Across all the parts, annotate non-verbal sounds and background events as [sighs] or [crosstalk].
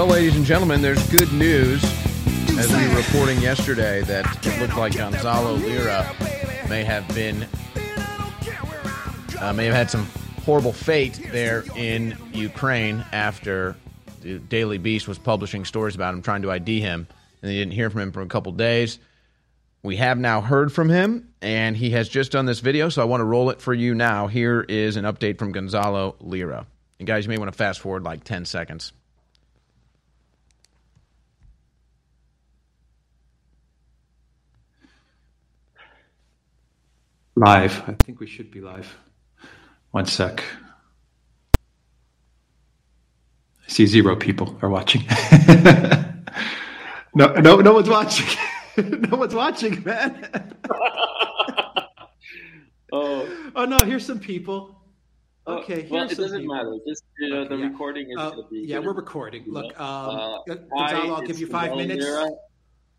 Well, ladies and gentlemen, there's good news. As we were reporting yesterday, that it looked like Gonzalo Lira may have been, uh, may have had some horrible fate there in Ukraine after the Daily Beast was publishing stories about him trying to ID him, and they didn't hear from him for a couple days. We have now heard from him, and he has just done this video, so I want to roll it for you now. Here is an update from Gonzalo Lira. And guys, you may want to fast forward like 10 seconds. Live. I think we should be live. One sec. I see zero people are watching. [laughs] no, no, no one's watching. [laughs] no one's watching, man. [laughs] oh, oh no! Here's some people. Oh, okay, well, it doesn't people. matter. Just you know, okay, the yeah. recording is uh, going to be. Yeah, we're recording. Look, um, uh, Gonzalo, I'll give you five minutes.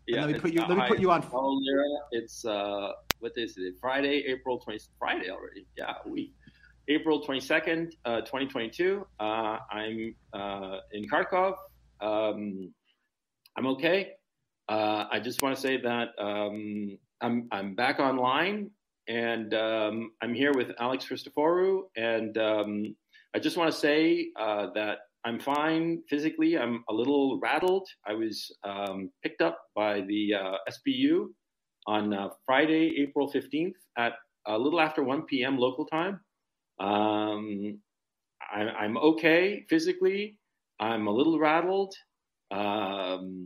Yeah, let me put you. Let me put you on. It's uh, what is it? Friday, April twenty. Friday already. Yeah, a week. April twenty second, uh, twenty twenty two. Uh, I'm uh, in Kharkov. Um, I'm okay. Uh, I just want to say that um, I'm I'm back online and um, I'm here with Alex Christoforou, and um, I just want to say uh, that I'm fine physically. I'm a little rattled. I was um, picked up by the uh, SBU on uh, Friday, April 15th at a little after 1 p.m. local time. Um, I, am okay physically. I'm a little rattled. Um,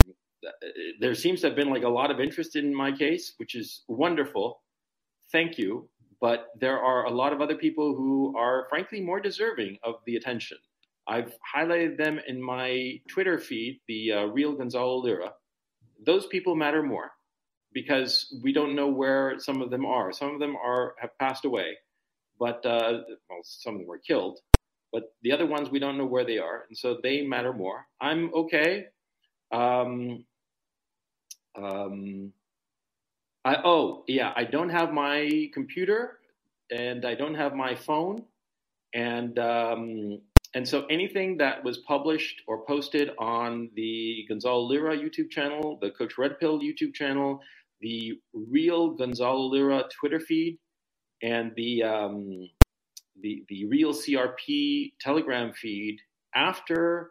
there seems to have been like a lot of interest in my case, which is wonderful. Thank you. But there are a lot of other people who are frankly more deserving of the attention. I've highlighted them in my Twitter feed, the uh, real Gonzalo Lira. Those people matter more because we don't know where some of them are. Some of them are have passed away, but uh, well, some of them were killed. But the other ones we don't know where they are, and so they matter more. I'm okay. Um, um, I, oh yeah, I don't have my computer and I don't have my phone, and um, and so anything that was published or posted on the Gonzalo Lira YouTube channel, the Coach Red Pill YouTube channel, the real Gonzalo Lira Twitter feed, and the um, the the real CRP Telegram feed after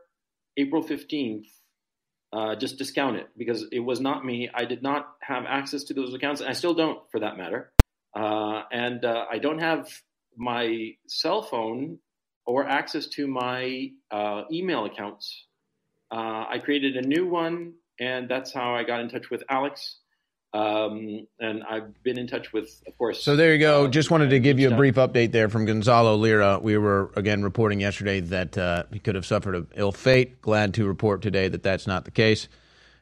April fifteenth uh, just discount it because it was not me. I did not have access to those accounts, and I still don't, for that matter. Uh, and uh, I don't have my cell phone or access to my uh, email accounts. Uh, I created a new one, and that's how I got in touch with Alex. Um, and I've been in touch with, of course. So there you go. Uh, Just wanted to give you a brief update there from Gonzalo Lira. We were again reporting yesterday that uh, he could have suffered an ill fate. Glad to report today that that's not the case.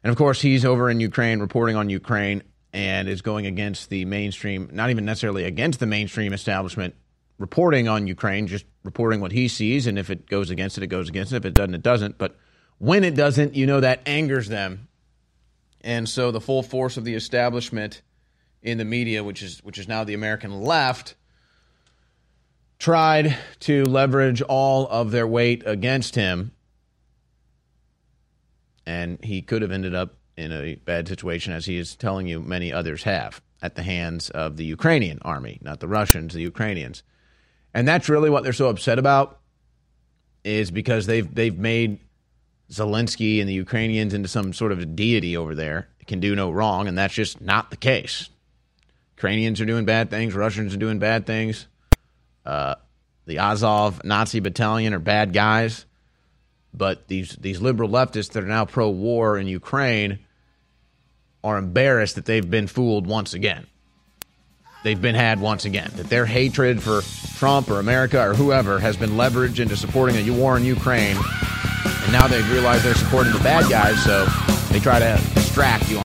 And of course, he's over in Ukraine reporting on Ukraine and is going against the mainstream, not even necessarily against the mainstream establishment reporting on Ukraine, just reporting what he sees. And if it goes against it, it goes against it. If it doesn't, it doesn't. But when it doesn't, you know that angers them and so the full force of the establishment in the media, which is which is now the American left, tried to leverage all of their weight against him, and he could have ended up in a bad situation, as he is telling you many others have, at the hands of the Ukrainian army, not the Russians, the Ukrainians. And that's really what they're so upset about, is because they've they've made Zelensky and the Ukrainians into some sort of deity over there. Can do no wrong, and that's just not the case. Ukrainians are doing bad things, Russians are doing bad things. Uh, the Azov Nazi battalion are bad guys, but these these liberal leftists that are now pro-war in Ukraine are embarrassed that they've been fooled once again. They've been had once again. That their hatred for Trump or America or whoever has been leveraged into supporting a war in Ukraine now they've realized they're supporting the bad guys, so they try to distract you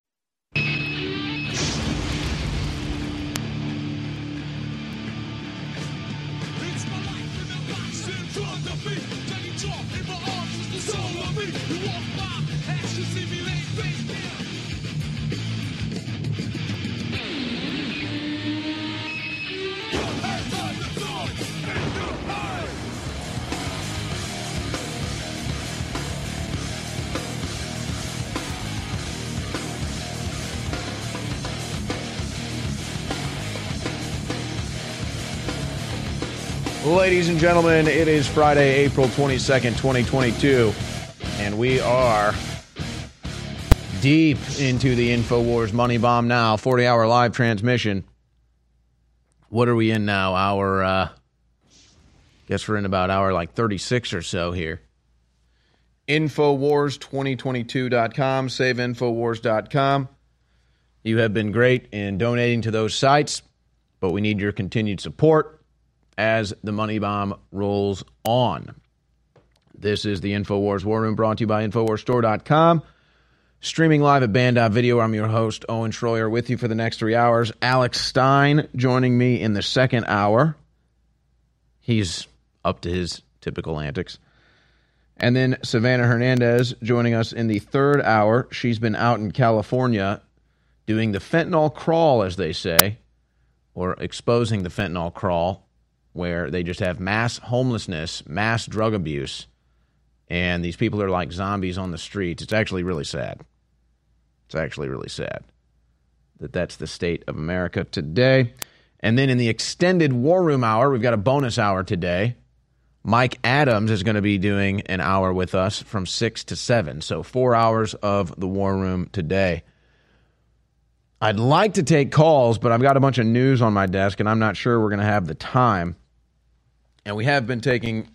Ladies and gentlemen, it is Friday, April 22nd, 2022, and we are deep into the InfoWars Money Bomb now, 40 hour live transmission. What are we in now? Our, uh, guess we're in about hour like 36 or so here. Infowars2022.com, saveinfowars.com. You have been great in donating to those sites, but we need your continued support as the money bomb rolls on. This is the InfoWars War Room brought to you by InfoWarsStore.com. Streaming live at band.video. I'm your host, Owen Shroyer, with you for the next three hours. Alex Stein joining me in the second hour. He's up to his typical antics. And then Savannah Hernandez joining us in the third hour. She's been out in California doing the fentanyl crawl, as they say, or exposing the fentanyl crawl, where they just have mass homelessness, mass drug abuse, and these people are like zombies on the streets. It's actually really sad. It's actually really sad that that's the state of America today. And then in the extended War Room hour, we've got a bonus hour today Mike Adams is going to be doing an hour with us from 6 to 7. So, four hours of the War Room today. I'd like to take calls, but I've got a bunch of news on my desk, and I'm not sure we're going to have the time. And we have been taking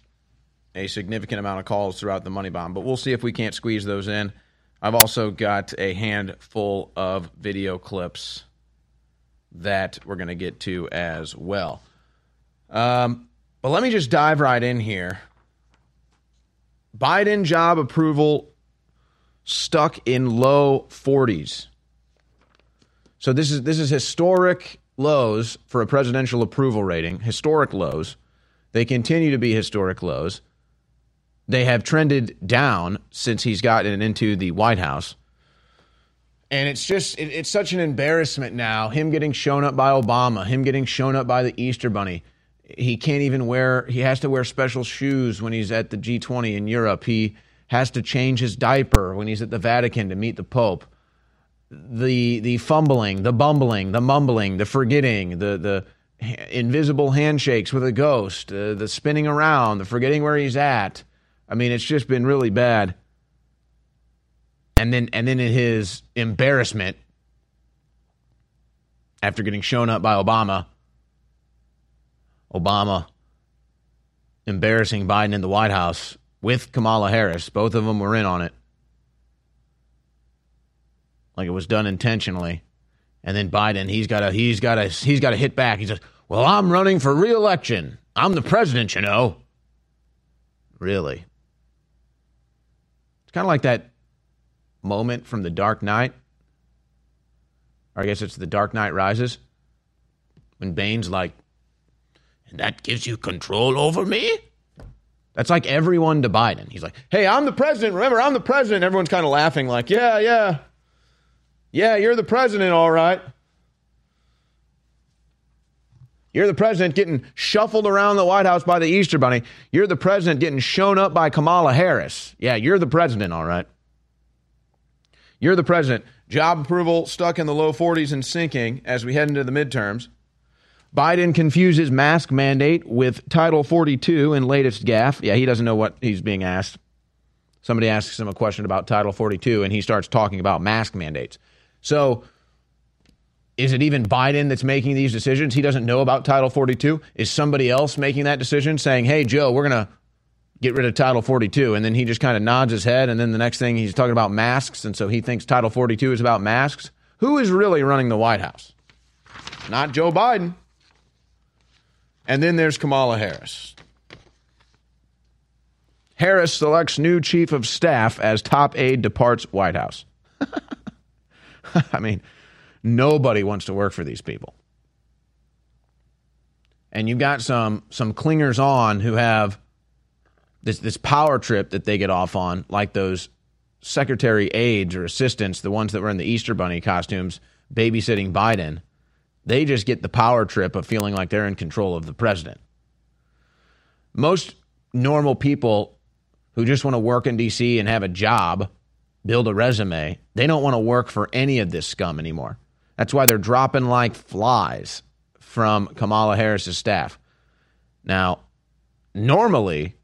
a significant amount of calls throughout the money bomb, but we'll see if we can't squeeze those in. I've also got a handful of video clips that we're going to get to as well. Um, but let me just dive right in here. Biden job approval stuck in low 40s. So this is this is historic lows for a presidential approval rating, historic lows. They continue to be historic lows. They have trended down since he's gotten into the White House. And it's just, it, it's such an embarrassment now. Him getting shown up by Obama, him getting shown up by the Easter Bunny he can't even wear he has to wear special shoes when he's at the G20 in Europe. He has to change his diaper when he's at the Vatican to meet the Pope. The the fumbling, the bumbling, the mumbling, the forgetting, the the invisible handshakes with a ghost, uh, the spinning around, the forgetting where he's at. I mean, it's just been really bad. And then and then in his embarrassment after getting shown up by Obama, Obama embarrassing Biden in the White House with Kamala Harris. Both of them were in on it. Like it was done intentionally. And then Biden, he's got a he's got a he's got to hit back. He says, "Well, I'm running for re-election. I'm the president, you know." Really? It's kind of like that moment from The Dark Knight. Or I guess it's The Dark Knight Rises. When Bane's like, and that gives you control over me? That's like everyone to Biden. He's like, hey, I'm the president. Remember, I'm the president. Everyone's kind of laughing, like, yeah, yeah. Yeah, you're the president, all right. You're the president getting shuffled around the White House by the Easter Bunny. You're the president getting shown up by Kamala Harris. Yeah, you're the president, all right. You're the president. Job approval stuck in the low 40s and sinking as we head into the midterms. Biden confuses mask mandate with Title 42 in latest gaffe. Yeah, he doesn't know what he's being asked. Somebody asks him a question about Title 42, and he starts talking about mask mandates. So, is it even Biden that's making these decisions? He doesn't know about Title 42. Is somebody else making that decision, saying, "Hey, Joe, we're going to get rid of Title 42," and then he just kind of nods his head, and then the next thing he's talking about masks, and so he thinks Title 42 is about masks. Who is really running the White House? Not Joe Biden. And then there's Kamala Harris. Harris selects new chief of staff as top aide departs White House. [laughs] I mean, nobody wants to work for these people. And you've got some some clingers on who have this this power trip that they get off on, like those secretary aides or assistants, the ones that were in the Easter bunny costumes babysitting Biden they just get the power trip of feeling like they're in control of the president. Most normal people who just want to work in DC and have a job, build a resume, they don't want to work for any of this scum anymore. That's why they're dropping like flies from Kamala Harris's staff. Now, normally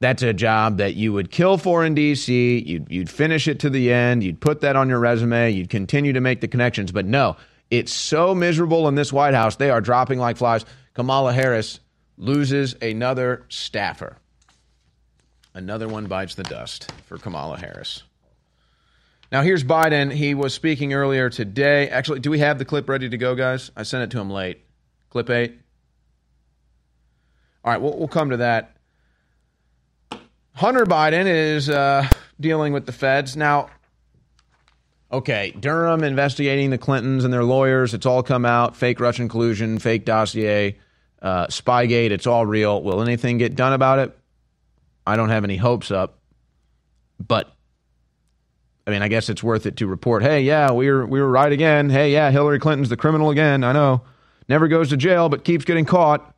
that's a job that you would kill for in DC. You'd, you'd finish it to the end. You'd put that on your resume. You'd continue to make the connections. But no, it's so miserable in this White House. They are dropping like flies. Kamala Harris loses another staffer. Another one bites the dust for Kamala Harris. Now, here's Biden. He was speaking earlier today. Actually, do we have the clip ready to go, guys? I sent it to him late. Clip eight. All right, we'll, we'll come to that. Hunter Biden is uh, dealing with the feds. Now, okay, Durham investigating the Clintons and their lawyers. It's all come out. Fake Russian collusion, fake dossier, uh, Spygate. It's all real. Will anything get done about it? I don't have any hopes up. But, I mean, I guess it's worth it to report hey, yeah, we were, we were right again. Hey, yeah, Hillary Clinton's the criminal again. I know. Never goes to jail, but keeps getting caught.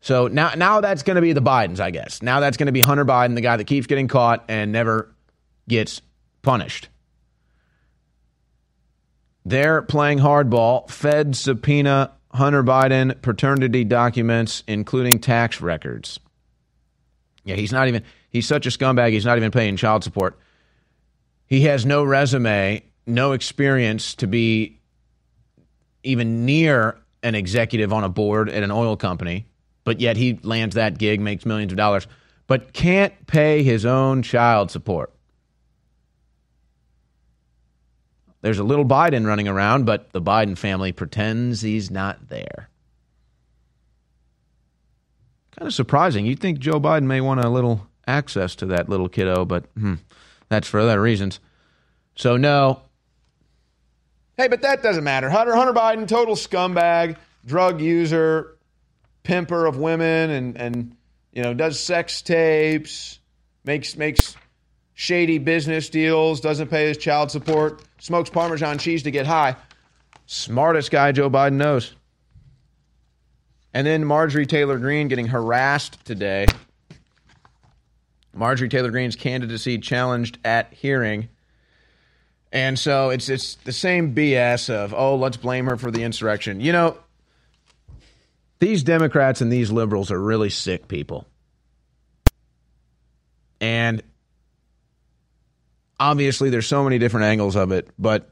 So now, now that's going to be the Bidens, I guess. Now that's going to be Hunter Biden, the guy that keeps getting caught and never gets punished. They're playing hardball. Fed subpoena Hunter Biden paternity documents, including tax records. Yeah, he's not even, he's such a scumbag, he's not even paying child support. He has no resume, no experience to be even near an executive on a board at an oil company but yet he lands that gig, makes millions of dollars, but can't pay his own child support. There's a little Biden running around, but the Biden family pretends he's not there. Kind of surprising. You'd think Joe Biden may want a little access to that little kiddo, but hmm, that's for other reasons. So, no. Hey, but that doesn't matter. Hunter, Hunter Biden, total scumbag, drug user, pimper of women and and you know does sex tapes, makes makes shady business deals, doesn't pay his child support, smokes Parmesan cheese to get high. Smartest guy Joe Biden knows. And then Marjorie Taylor Greene getting harassed today. Marjorie Taylor Greene's candidacy challenged at hearing. And so it's it's the same BS of, oh, let's blame her for the insurrection. You know, these Democrats and these liberals are really sick people. And obviously, there's so many different angles of it. But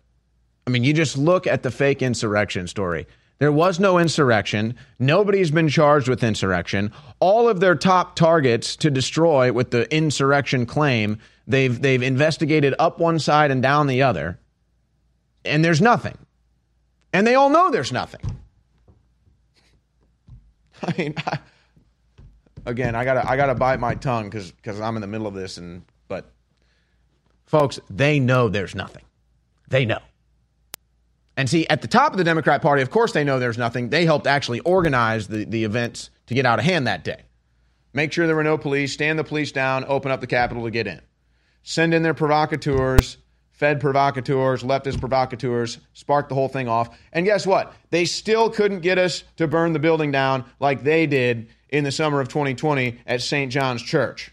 I mean, you just look at the fake insurrection story. There was no insurrection. Nobody's been charged with insurrection. All of their top targets to destroy with the insurrection claim, they've they've investigated up one side and down the other. And there's nothing. And they all know there's nothing. [laughs] I mean, I, again, I gotta I gotta bite my tongue because because I'm in the middle of this, and but folks, they know there's nothing. They know. And see, at the top of the Democrat Party, of course, they know there's nothing. They helped actually organize the, the events to get out of hand that day. Make sure there were no police, stand the police down, open up the Capitol to get in. Send in their provocateurs, Fed provocateurs, leftist provocateurs, sparked the whole thing off. And guess what? They still couldn't get us to burn the building down like they did in the summer of 2020 at St. John's Church.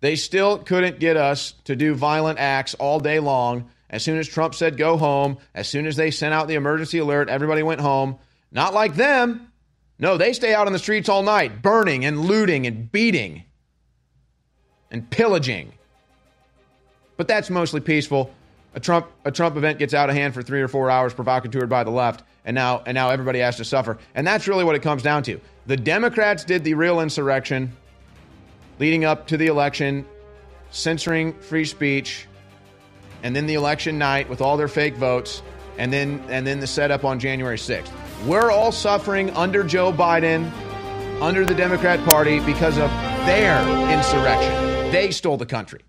They still couldn't get us to do violent acts all day long. As soon as Trump said go home, as soon as they sent out the emergency alert, everybody went home. Not like them. No, they stay out on the streets all night, burning and looting and beating and pillaging but that's mostly peaceful. A Trump a Trump event gets out of hand for three or four hours, provocateured by the left, and now and now everybody has to suffer. And that's really what it comes down to. The Democrats did the real insurrection, leading up to the election, censoring free speech, and then the election night with all their fake votes, and then and then the setup on January 6th. We're all suffering under Joe Biden, under the Democrat Party because of their insurrection. They stole the country.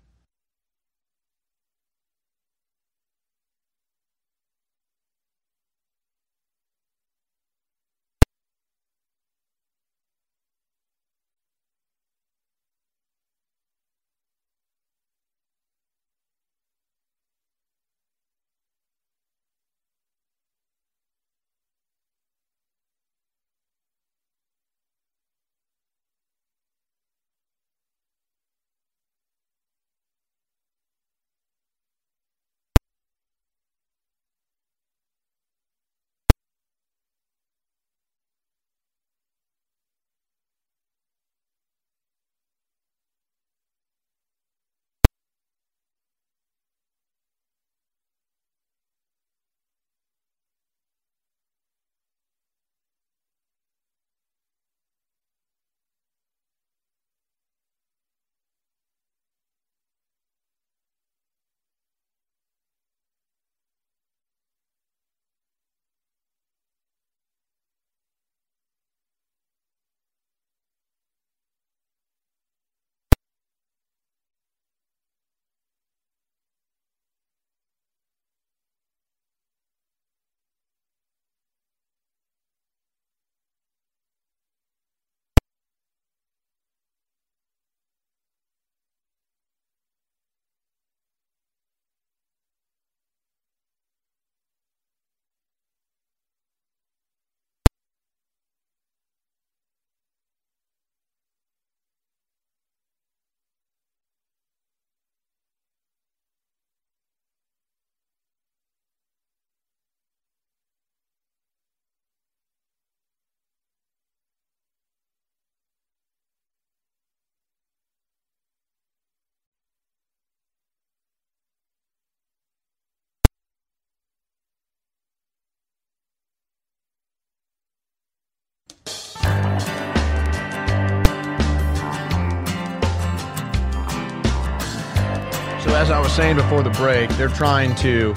As I was saying before the break, they're trying to.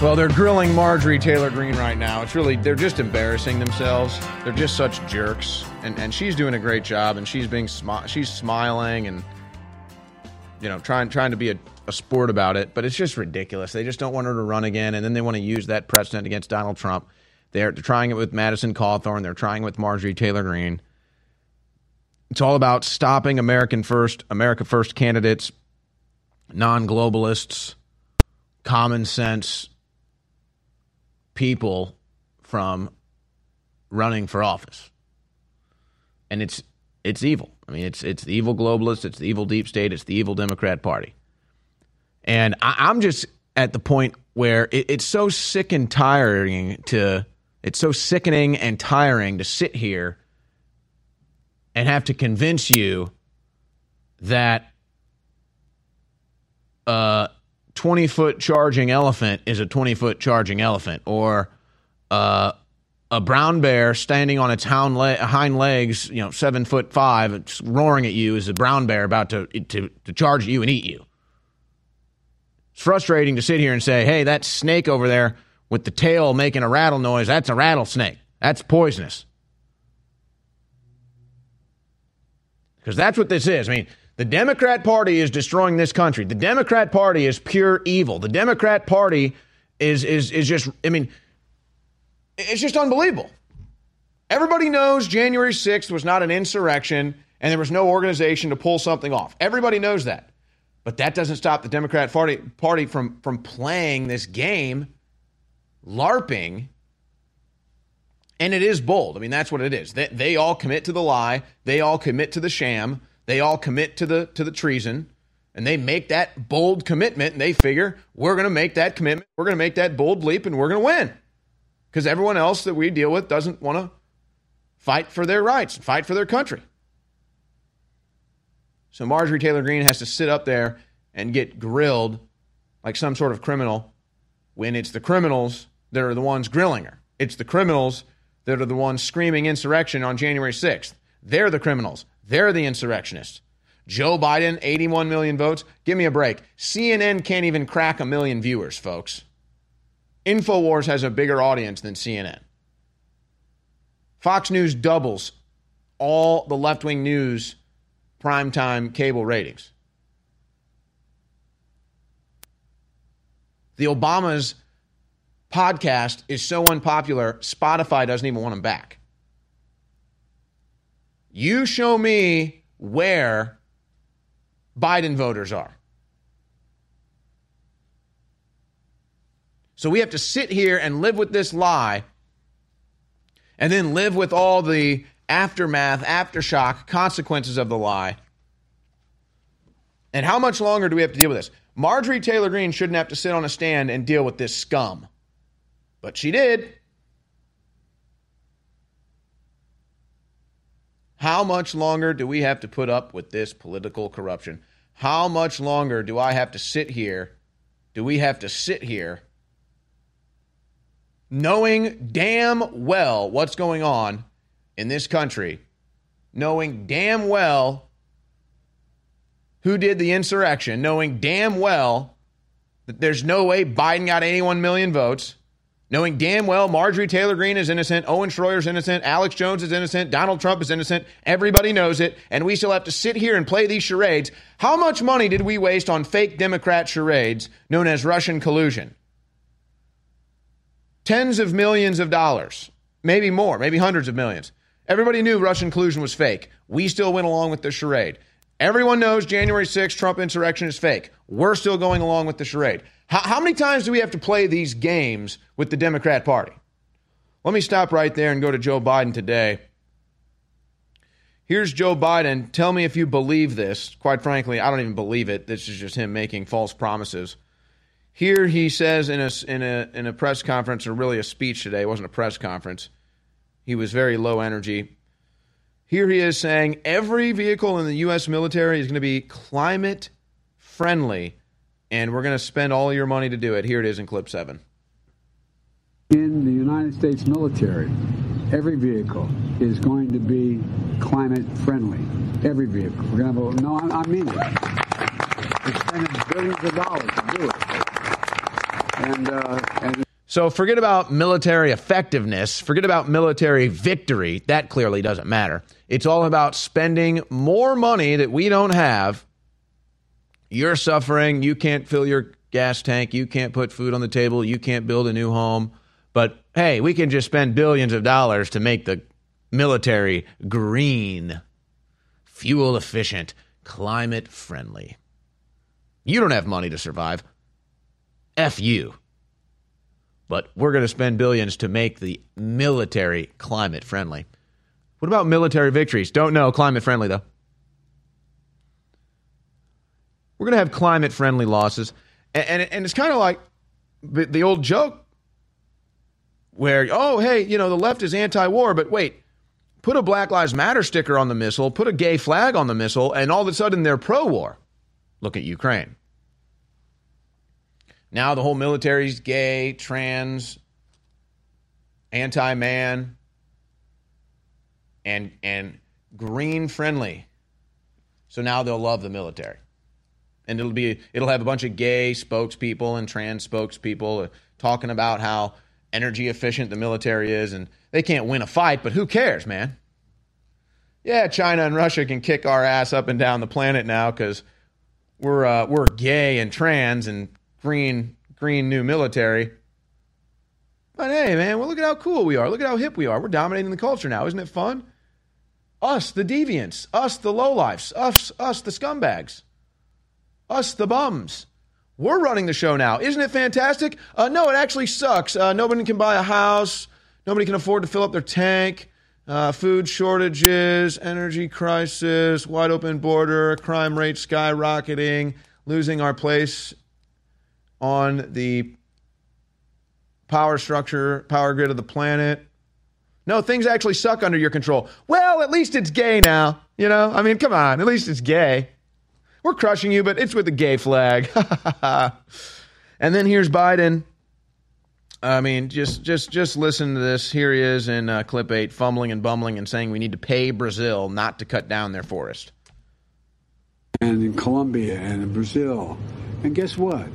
Well, they're grilling Marjorie Taylor Greene right now. It's really, they're just embarrassing themselves. They're just such jerks. And, and she's doing a great job, and she's being, smi- she's smiling and, you know, trying, trying to be a, a sport about it. But it's just ridiculous. They just don't want her to run again, and then they want to use that precedent against Donald Trump. They're trying it with Madison Cawthorn. They're trying it with Marjorie Taylor Greene. It's all about stopping American first, America first candidates, non globalists, common sense people from running for office. And it's it's evil. I mean, it's it's the evil globalists, it's the evil deep state, it's the evil Democrat Party. And I, am just at the point where it, it's so sick and tiring to it's so sickening and tiring to sit here and have to convince you that a 20 foot charging elephant is a 20 foot charging elephant, or uh, a brown bear standing on its le- hind legs, you know, seven foot five, roaring at you is a brown bear about to, to, to charge you and eat you. It's frustrating to sit here and say, hey, that snake over there with the tail making a rattle noise, that's a rattlesnake. That's poisonous. Because that's what this is. I mean, the Democrat Party is destroying this country. The Democrat Party is pure evil. The Democrat Party is is is just I mean it's just unbelievable. Everybody knows January 6th was not an insurrection and there was no organization to pull something off. Everybody knows that. But that doesn't stop the Democrat Party, party from, from playing this game, LARPing, and it is bold. I mean, that's what it is. They, they all commit to the lie, they all commit to the sham, they all commit to the to the treason and they make that bold commitment and they figure we're going to make that commitment we're going to make that bold leap and we're going to win. Because everyone else that we deal with doesn't want to fight for their rights fight for their country. So marjorie taylor greene has to sit up there and get grilled like some sort of criminal when it's the criminals that are the ones grilling her. It's the criminals that are the ones screaming insurrection on january 6th they're the criminals they're the insurrectionists. Joe Biden, 81 million votes. Give me a break. CNN can't even crack a million viewers, folks. InfoWars has a bigger audience than CNN. Fox News doubles all the left wing news primetime cable ratings. The Obamas podcast is so unpopular, Spotify doesn't even want them back. You show me where Biden voters are. So we have to sit here and live with this lie and then live with all the aftermath, aftershock, consequences of the lie. And how much longer do we have to deal with this? Marjorie Taylor Greene shouldn't have to sit on a stand and deal with this scum. But she did. How much longer do we have to put up with this political corruption? How much longer do I have to sit here? Do we have to sit here knowing damn well what's going on in this country, knowing damn well who did the insurrection, knowing damn well that there's no way Biden got 81 million votes? Knowing damn well Marjorie Taylor Greene is innocent, Owen Shroyer is innocent, Alex Jones is innocent, Donald Trump is innocent, everybody knows it, and we still have to sit here and play these charades. How much money did we waste on fake Democrat charades known as Russian collusion? Tens of millions of dollars, maybe more, maybe hundreds of millions. Everybody knew Russian collusion was fake. We still went along with the charade. Everyone knows January 6th Trump insurrection is fake. We're still going along with the charade. How, how many times do we have to play these games with the Democrat Party? Let me stop right there and go to Joe Biden today. Here's Joe Biden. Tell me if you believe this. Quite frankly, I don't even believe it. This is just him making false promises. Here he says in a, in a, in a press conference, or really a speech today, it wasn't a press conference. He was very low energy. Here he is saying every vehicle in the U.S. military is going to be climate friendly and we're going to spend all your money to do it. Here it is in clip seven. In the United States military, every vehicle is going to be climate friendly. Every vehicle. We're going to have a, no, I, I mean it. They're spending billions of dollars to do it. And, uh, and so forget about military effectiveness, forget about military victory. That clearly doesn't matter. It's all about spending more money that we don't have. You're suffering. You can't fill your gas tank. You can't put food on the table. You can't build a new home. But hey, we can just spend billions of dollars to make the military green, fuel efficient, climate friendly. You don't have money to survive. F you. But we're going to spend billions to make the military climate friendly. What about military victories? Don't know. Climate friendly, though. We're going to have climate friendly losses. And, and, and it's kind of like the, the old joke where, oh, hey, you know, the left is anti war, but wait, put a Black Lives Matter sticker on the missile, put a gay flag on the missile, and all of a sudden they're pro war. Look at Ukraine. Now the whole military's gay, trans, anti-man, and and green friendly. So now they'll love the military. And it'll be it'll have a bunch of gay spokespeople and trans spokespeople talking about how energy efficient the military is and they can't win a fight, but who cares, man? Yeah, China and Russia can kick our ass up and down the planet now cuz we're uh, we're gay and trans and green green new military. But hey, man, well, look at how cool we are. Look at how hip we are. We're dominating the culture now. Isn't it fun? Us, the deviants. Us, the lowlifes. Us, us, the scumbags. Us, the bums. We're running the show now. Isn't it fantastic? Uh, no, it actually sucks. Uh, nobody can buy a house. Nobody can afford to fill up their tank. Uh, food shortages, energy crisis, wide open border, crime rate skyrocketing, losing our place on the power structure, power grid of the planet. No, things actually suck under your control. Well, at least it's gay now. You know, I mean, come on, at least it's gay. We're crushing you, but it's with the gay flag. [laughs] and then here's Biden. I mean, just just just listen to this. Here he is in uh, clip eight, fumbling and bumbling and saying we need to pay Brazil not to cut down their forest. And in Colombia and in Brazil, and guess what?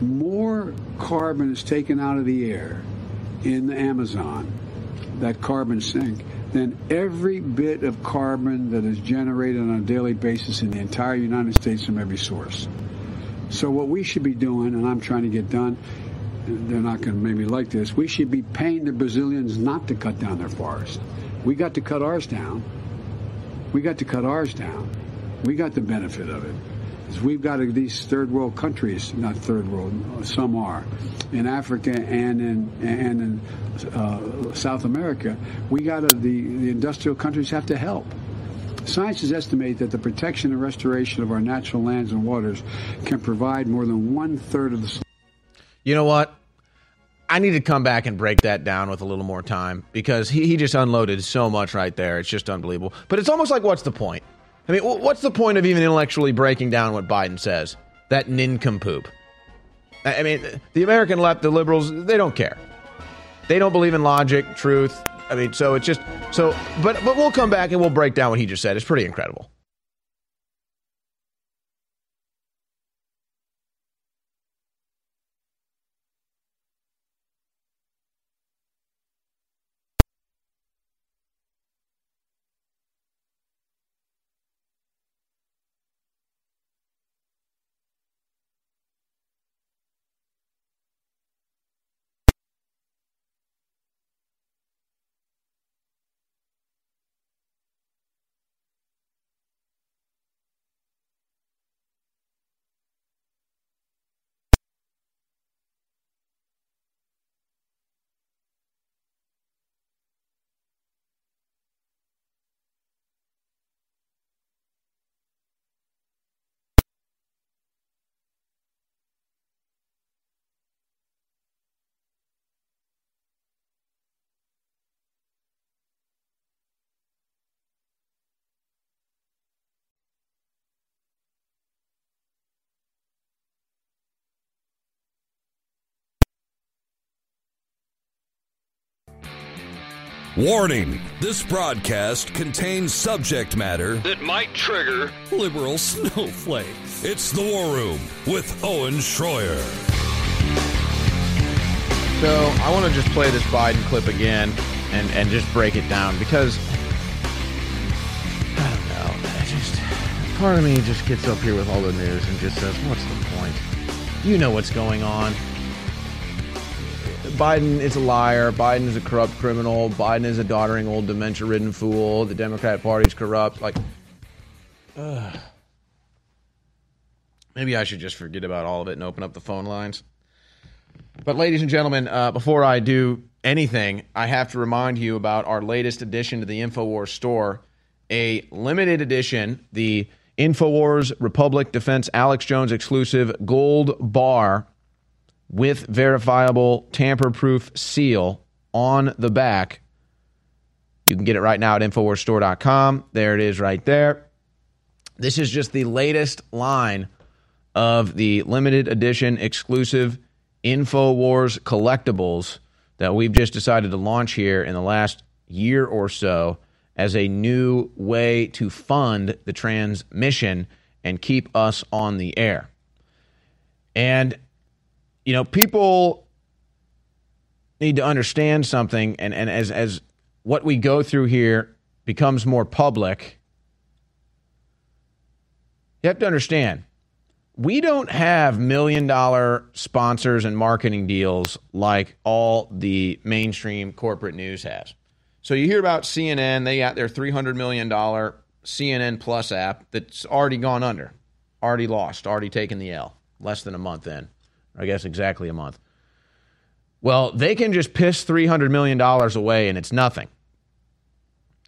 More carbon is taken out of the air in the Amazon, that carbon sink, than every bit of carbon that is generated on a daily basis in the entire United States from every source. So what we should be doing, and I'm trying to get done, they're not going to maybe like this, we should be paying the Brazilians not to cut down their forest. We got to cut ours down. We got to cut ours down. We got the benefit of it. We've got these third world countries, not third world, some are, in Africa and in and in uh, South America. We got to the, the industrial countries have to help. Scientists estimate that the protection and restoration of our natural lands and waters can provide more than one third of the. You know what? I need to come back and break that down with a little more time because he, he just unloaded so much right there. It's just unbelievable. But it's almost like, what's the point? I mean, what's the point of even intellectually breaking down what Biden says? That nincompoop. I mean, the American left, the liberals, they don't care. They don't believe in logic, truth. I mean, so it's just so. But but we'll come back and we'll break down what he just said. It's pretty incredible. Warning this broadcast contains subject matter that might trigger liberal [laughs] snowflakes. It's the War Room with Owen Shroyer. So I want to just play this Biden clip again and, and just break it down because I don't know. I just part of me just gets up here with all the news and just says, "What's the point?" You know what's going on. Biden is a liar. Biden is a corrupt criminal. Biden is a doddering old dementia ridden fool. The Democrat Party's corrupt. Like, uh, maybe I should just forget about all of it and open up the phone lines. But, ladies and gentlemen, uh, before I do anything, I have to remind you about our latest addition to the InfoWars store a limited edition, the InfoWars Republic Defense Alex Jones exclusive gold bar with verifiable tamper proof seal on the back. You can get it right now at InfoWarsStore.com. There it is right there. This is just the latest line of the limited edition exclusive InfoWars collectibles that we've just decided to launch here in the last year or so as a new way to fund the transmission and keep us on the air. And you know, people need to understand something, and, and as, as what we go through here becomes more public, you have to understand we don't have million dollar sponsors and marketing deals like all the mainstream corporate news has. So you hear about CNN, they got their $300 million CNN Plus app that's already gone under, already lost, already taken the L, less than a month in. I guess exactly a month. Well, they can just piss $300 million away and it's nothing.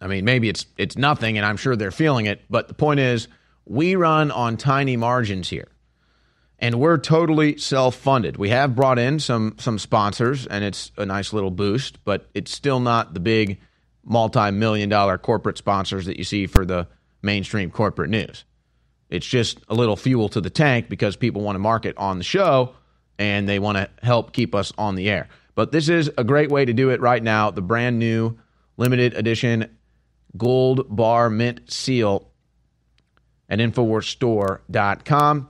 I mean, maybe it's it's nothing and I'm sure they're feeling it, but the point is we run on tiny margins here. And we're totally self-funded. We have brought in some some sponsors and it's a nice little boost, but it's still not the big multi-million dollar corporate sponsors that you see for the mainstream corporate news. It's just a little fuel to the tank because people want to market on the show and they want to help keep us on the air. But this is a great way to do it right now. The brand new limited edition gold bar mint seal at InfoWarsStore.com.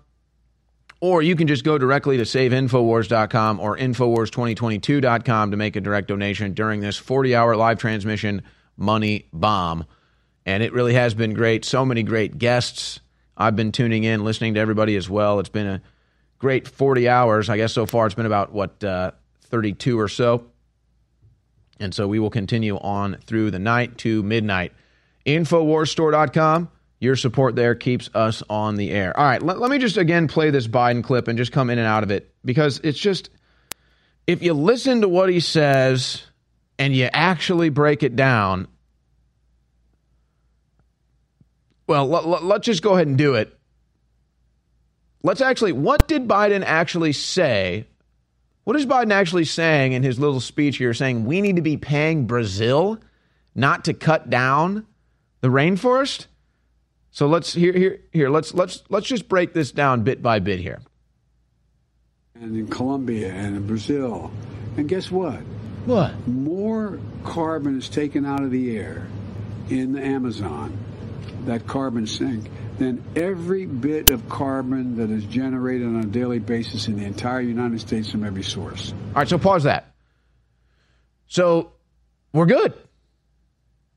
Or you can just go directly to SaveInfowars.com or Infowars2022.com to make a direct donation during this 40 hour live transmission money bomb. And it really has been great. So many great guests. I've been tuning in, listening to everybody as well. It's been a great 40 hours. I guess so far it's been about, what, uh, 32 or so. And so we will continue on through the night to midnight. Infowarsstore.com. Your support there keeps us on the air. All right, let, let me just again play this Biden clip and just come in and out of it because it's just, if you listen to what he says and you actually break it down, well, let, let's just go ahead and do it. Let's actually, what did Biden actually say? What is Biden actually saying in his little speech here? Saying we need to be paying Brazil not to cut down the rainforest? So let's here here here let's let's let's just break this down bit by bit here. And in Colombia and in Brazil. And guess what? What? More carbon is taken out of the air in the Amazon, that carbon sink, than every bit of carbon that is generated on a daily basis in the entire United States from every source. All right, so pause that. So we're good.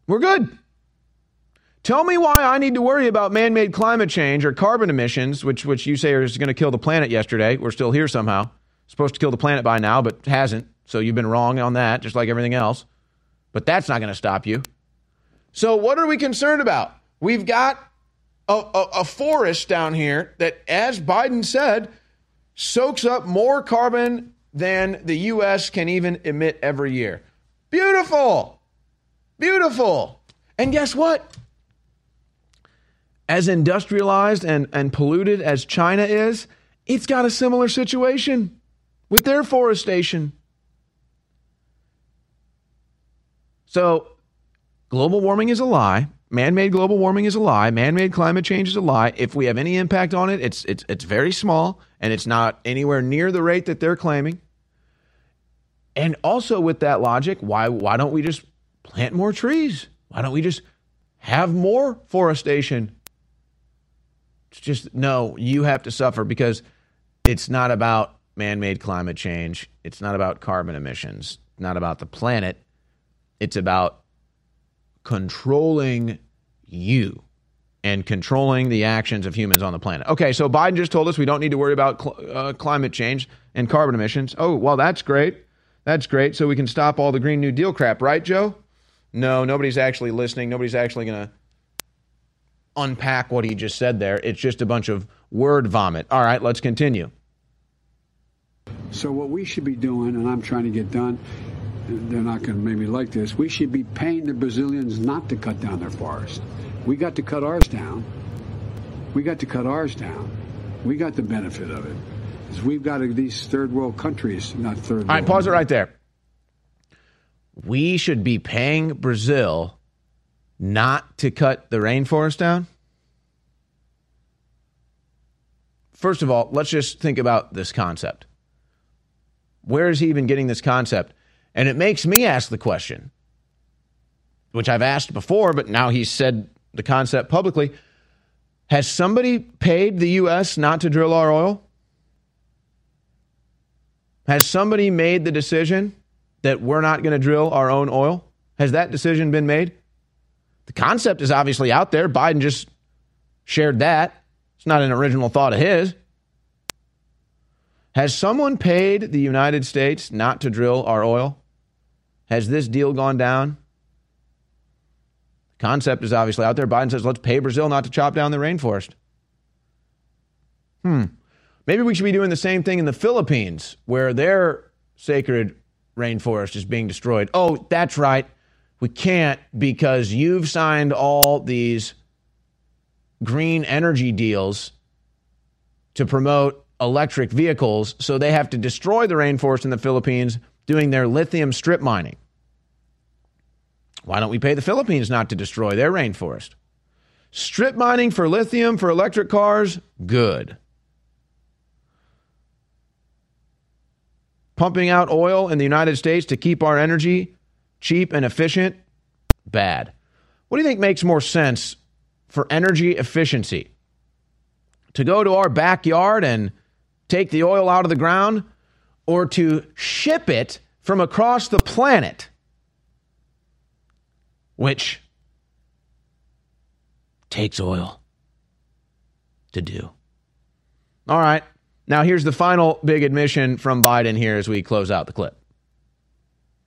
We're good. Tell me why I need to worry about man-made climate change or carbon emissions, which which you say is going to kill the planet yesterday. We're still here somehow. Supposed to kill the planet by now, but hasn't. So you've been wrong on that, just like everything else. But that's not going to stop you. So what are we concerned about? We've got a, a, a forest down here that, as Biden said, soaks up more carbon than the U.S. can even emit every year. Beautiful. Beautiful. And guess what? As industrialized and, and polluted as China is, it's got a similar situation with their forestation. So, global warming is a lie. Man-made global warming is a lie. Man-made climate change is a lie. If we have any impact on it, it's it's it's very small and it's not anywhere near the rate that they're claiming. And also with that logic, why why don't we just plant more trees. Why don't we just have more forestation? It's just, no, you have to suffer because it's not about man made climate change. It's not about carbon emissions, not about the planet. It's about controlling you and controlling the actions of humans on the planet. Okay, so Biden just told us we don't need to worry about cl- uh, climate change and carbon emissions. Oh, well, that's great. That's great. So we can stop all the Green New Deal crap, right, Joe? No, nobody's actually listening. Nobody's actually going to unpack what he just said there. It's just a bunch of word vomit. All right, let's continue. So, what we should be doing, and I'm trying to get done, they're not going to maybe like this, we should be paying the Brazilians not to cut down their forest. We got to cut ours down. We got to cut ours down. We got the benefit of it. Because we've got these third world countries, not third All right, pause it right there. We should be paying Brazil not to cut the rainforest down? First of all, let's just think about this concept. Where is he even getting this concept? And it makes me ask the question, which I've asked before, but now he's said the concept publicly. Has somebody paid the U.S. not to drill our oil? Has somebody made the decision that we're not going to drill our own oil? Has that decision been made? The concept is obviously out there. Biden just shared that. It's not an original thought of his. Has someone paid the United States not to drill our oil? Has this deal gone down? The concept is obviously out there. Biden says, let's pay Brazil not to chop down the rainforest. Hmm. Maybe we should be doing the same thing in the Philippines, where their sacred rainforest is being destroyed. Oh, that's right. We can't because you've signed all these green energy deals to promote electric vehicles, so they have to destroy the rainforest in the Philippines doing their lithium strip mining. Why don't we pay the Philippines not to destroy their rainforest? Strip mining for lithium for electric cars, good. Pumping out oil in the United States to keep our energy cheap and efficient, bad. What do you think makes more sense for energy efficiency? To go to our backyard and take the oil out of the ground or to ship it from across the planet, which takes oil to do. All right. Now, here's the final big admission from Biden here as we close out the clip.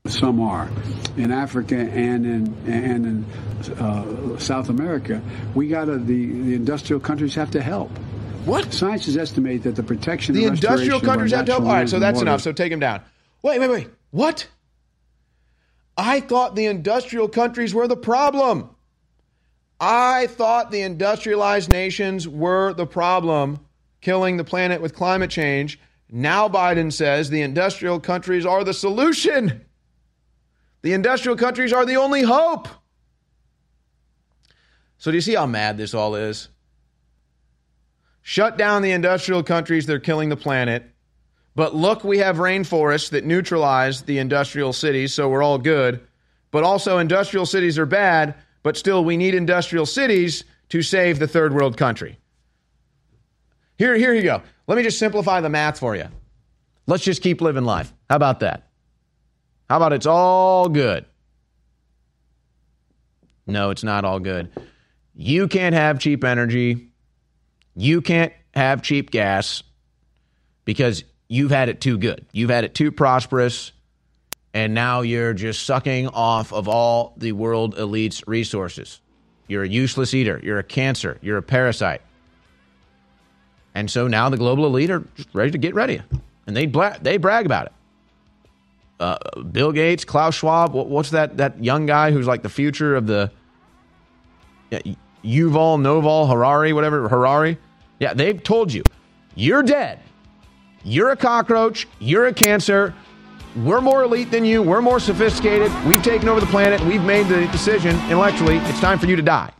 Some are in Africa and in and in uh, South America. We got to the the industrial countries have to help. What? Scientists estimate that the protection the industrial countries have to help. All right, so that's water. enough. So take him down. Wait, wait, wait. What? I thought the industrial countries were the problem. I thought the industrialized nations were the problem, killing the planet with climate change. Now Biden says the industrial countries are the solution. The industrial countries are the only hope. So, do you see how mad this all is? Shut down the industrial countries, they're killing the planet. But look, we have rainforests that neutralize the industrial cities, so we're all good. But also, industrial cities are bad, but still, we need industrial cities to save the third world country. Here, here you go. Let me just simplify the math for you. Let's just keep living life. How about that? How about it's all good? No, it's not all good. You can't have cheap energy. You can't have cheap gas because you've had it too good. You've had it too prosperous. And now you're just sucking off of all the world elite's resources. You're a useless eater. You're a cancer. You're a parasite. And so now the global elite are ready to get ready. And they, bla- they brag about it uh, Bill Gates, Klaus Schwab. what's that that young guy who's like the future of the yeah, Yuval Noval Harari, whatever Harari? Yeah, they've told you you're dead. You're a cockroach. You're a cancer. We're more elite than you. We're more sophisticated. We've taken over the planet. We've made the decision intellectually. It's time for you to die.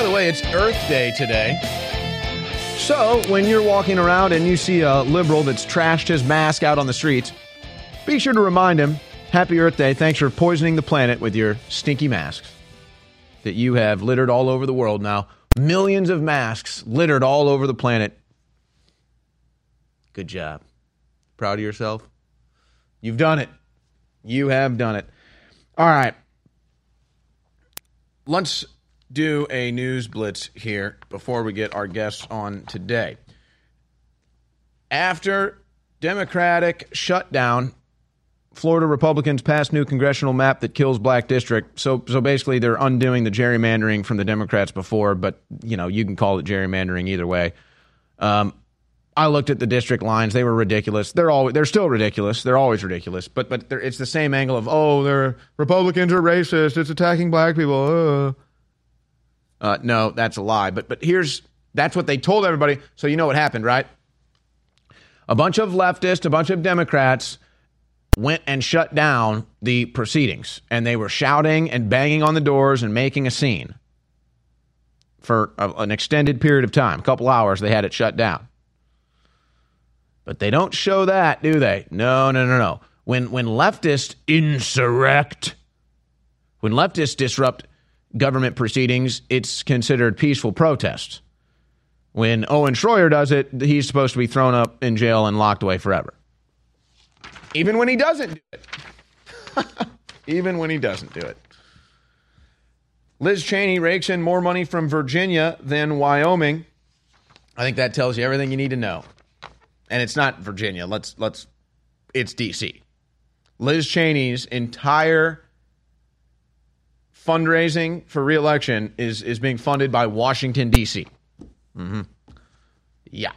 By the way, it's Earth Day today. So when you're walking around and you see a liberal that's trashed his mask out on the streets, be sure to remind him Happy Earth Day. Thanks for poisoning the planet with your stinky masks that you have littered all over the world now. Millions of masks littered all over the planet. Good job. Proud of yourself? You've done it. You have done it. All right. Let's do a news blitz here before we get our guests on today. After Democratic shutdown Florida Republicans passed new congressional map that kills black district. So so basically they're undoing the gerrymandering from the Democrats before, but you know, you can call it gerrymandering either way. Um, I looked at the district lines; they were ridiculous. They're all they're still ridiculous. They're always ridiculous. But but it's the same angle of oh, they're Republicans are racist. It's attacking black people. Uh. Uh, no, that's a lie. But but here's that's what they told everybody. So you know what happened, right? A bunch of leftists, a bunch of Democrats went and shut down the proceedings and they were shouting and banging on the doors and making a scene for a, an extended period of time a couple hours they had it shut down but they don't show that do they no no no no when when leftists insurrect when leftists disrupt government proceedings it's considered peaceful protest when Owen Shroyer does it he's supposed to be thrown up in jail and locked away forever even when he doesn't do it. [laughs] Even when he doesn't do it. Liz Cheney rakes in more money from Virginia than Wyoming. I think that tells you everything you need to know. And it's not Virginia. Let's let's it's DC. Liz Cheney's entire fundraising for reelection is is being funded by Washington D.C. Mm-hmm. Yeah.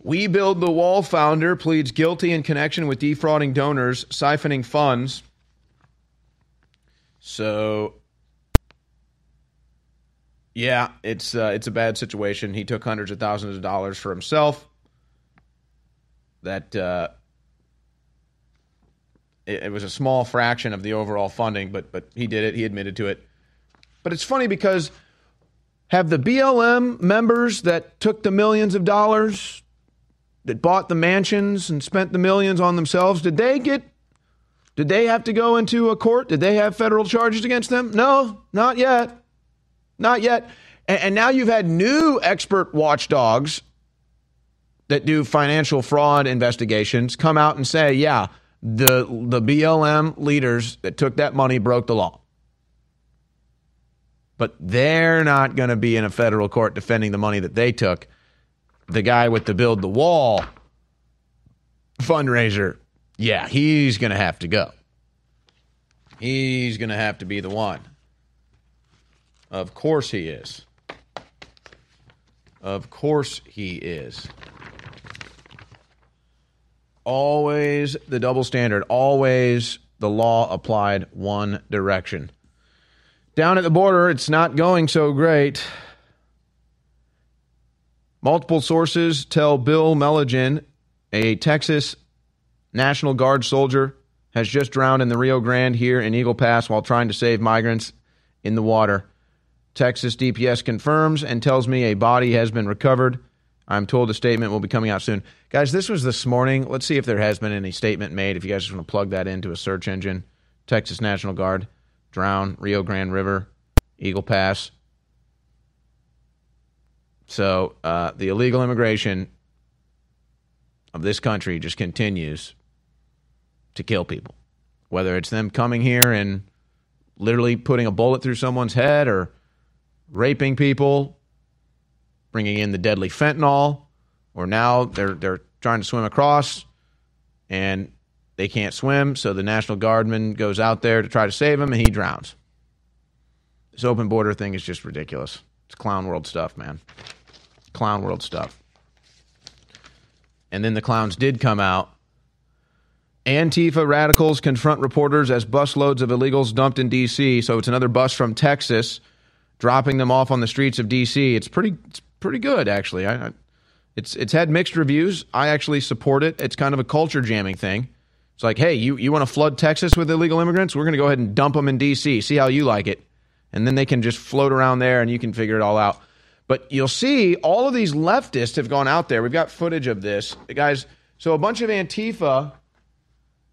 We Build the Wall founder pleads guilty in connection with defrauding donors, siphoning funds. So, yeah, it's uh, it's a bad situation. He took hundreds of thousands of dollars for himself. That uh, it, it was a small fraction of the overall funding, but but he did it. He admitted to it. But it's funny because have the BLM members that took the millions of dollars that bought the mansions and spent the millions on themselves, did they get did they have to go into a court? Did they have federal charges against them? No, not yet. Not yet. And, and now you've had new expert watchdogs that do financial fraud investigations come out and say, yeah, the the BLM leaders that took that money broke the law. But they're not going to be in a federal court defending the money that they took the guy with the build the wall fundraiser, yeah, he's going to have to go. He's going to have to be the one. Of course he is. Of course he is. Always the double standard, always the law applied one direction. Down at the border, it's not going so great. Multiple sources tell Bill Melugin, a Texas National Guard soldier, has just drowned in the Rio Grande here in Eagle Pass while trying to save migrants in the water. Texas DPS confirms and tells me a body has been recovered. I'm told a statement will be coming out soon. Guys, this was this morning. Let's see if there has been any statement made. If you guys just want to plug that into a search engine, Texas National Guard, drown, Rio Grande River, Eagle Pass. So uh, the illegal immigration of this country just continues to kill people, whether it's them coming here and literally putting a bullet through someone's head or raping people, bringing in the deadly fentanyl, or now they're they're trying to swim across and they can't swim, so the National Guardman goes out there to try to save him and he drowns. This open border thing is just ridiculous. It's clown world stuff, man clown world stuff. And then the clowns did come out. Antifa radicals confront reporters as busloads of illegals dumped in D.C. So it's another bus from Texas dropping them off on the streets of D.C. It's pretty, it's pretty good actually. I, I, it's it's had mixed reviews. I actually support it. It's kind of a culture jamming thing. It's like, hey, you, you want to flood Texas with illegal immigrants? We're going to go ahead and dump them in D.C. See how you like it. and then they can just float around there and you can figure it all out. But you'll see all of these leftists have gone out there. We've got footage of this. Guys, so a bunch of Antifa,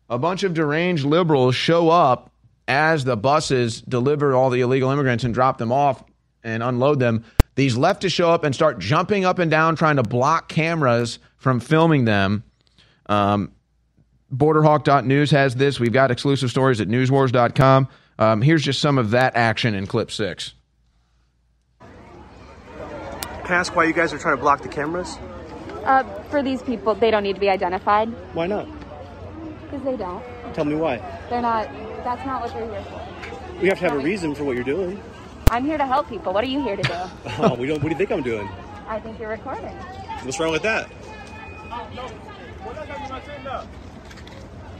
a bunch of deranged liberals show up as the buses deliver all the illegal immigrants and drop them off and unload them. These leftists show up and start jumping up and down, trying to block cameras from filming them. Um, Borderhawk.news has this. We've got exclusive stories at newswars.com. Um, here's just some of that action in clip six. Can I ask why you guys are trying to block the cameras? Uh, for these people, they don't need to be identified. Why not? Because they don't. Tell me why. They're not. That's not what they're here for. We have to have a reason for what you're doing. I'm here to help people. What are you here to do? [laughs] oh, we don't. What do you think I'm doing? I think you're recording. What's wrong with that?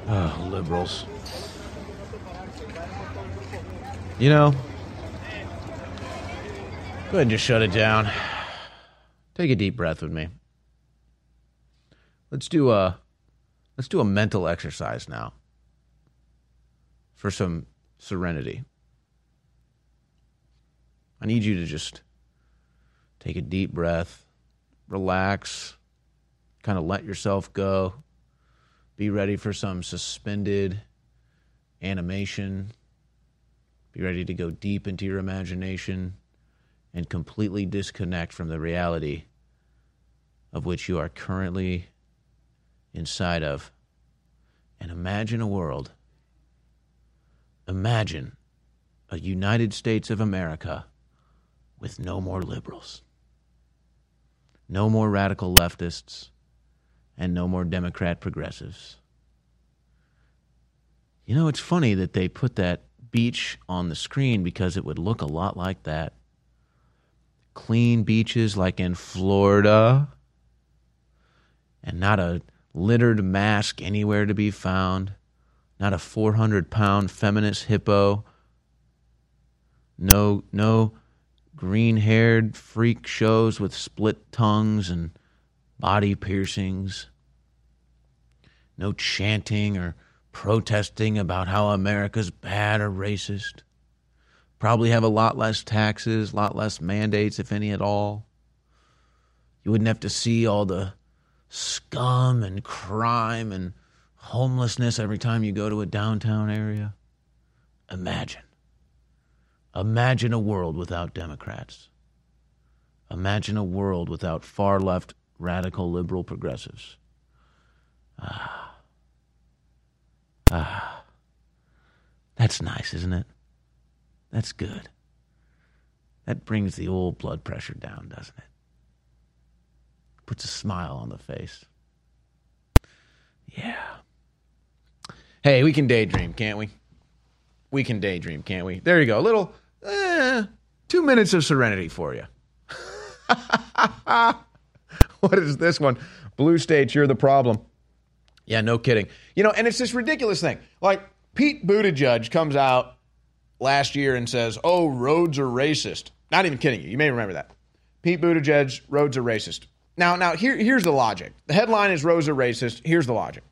Oh, liberals. You know, go ahead and just shut it down. Take a deep breath with me. Let's do a let's do a mental exercise now for some serenity. I need you to just take a deep breath, relax, kind of let yourself go. Be ready for some suspended animation. Be ready to go deep into your imagination and completely disconnect from the reality of which you are currently inside of. And imagine a world. Imagine a United States of America with no more liberals, no more radical leftists, and no more Democrat progressives. You know, it's funny that they put that beach on the screen because it would look a lot like that. Clean beaches like in Florida, and not a littered mask anywhere to be found, not a 400 pound feminist hippo, no, no green haired freak shows with split tongues and body piercings, no chanting or protesting about how America's bad or racist. Probably have a lot less taxes, a lot less mandates, if any at all. You wouldn't have to see all the scum and crime and homelessness every time you go to a downtown area. Imagine. Imagine a world without Democrats. Imagine a world without far left radical liberal progressives. Ah. Ah. That's nice, isn't it? That's good. That brings the old blood pressure down, doesn't it? Puts a smile on the face. Yeah. Hey, we can daydream, can't we? We can daydream, can't we? There you go. A little, eh, two minutes of serenity for you. [laughs] what is this one? Blue states, you're the problem. Yeah, no kidding. You know, and it's this ridiculous thing. Like Pete Buttigieg comes out last year and says, "Oh, roads are racist." Not even kidding you. You may remember that. Pete Buttigieg, roads are racist. Now, now here, here's the logic. The headline is "Roads are racist." Here's the logic.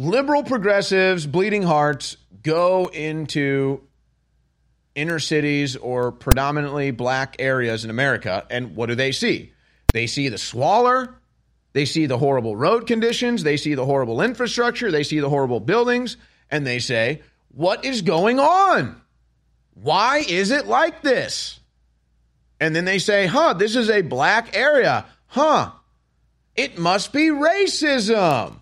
Liberal progressives, bleeding hearts, go into inner cities or predominantly black areas in America, and what do they see? They see the squalor, they see the horrible road conditions, they see the horrible infrastructure, they see the horrible buildings, and they say, What is going on? Why is it like this? And then they say, Huh, this is a black area. Huh, it must be racism.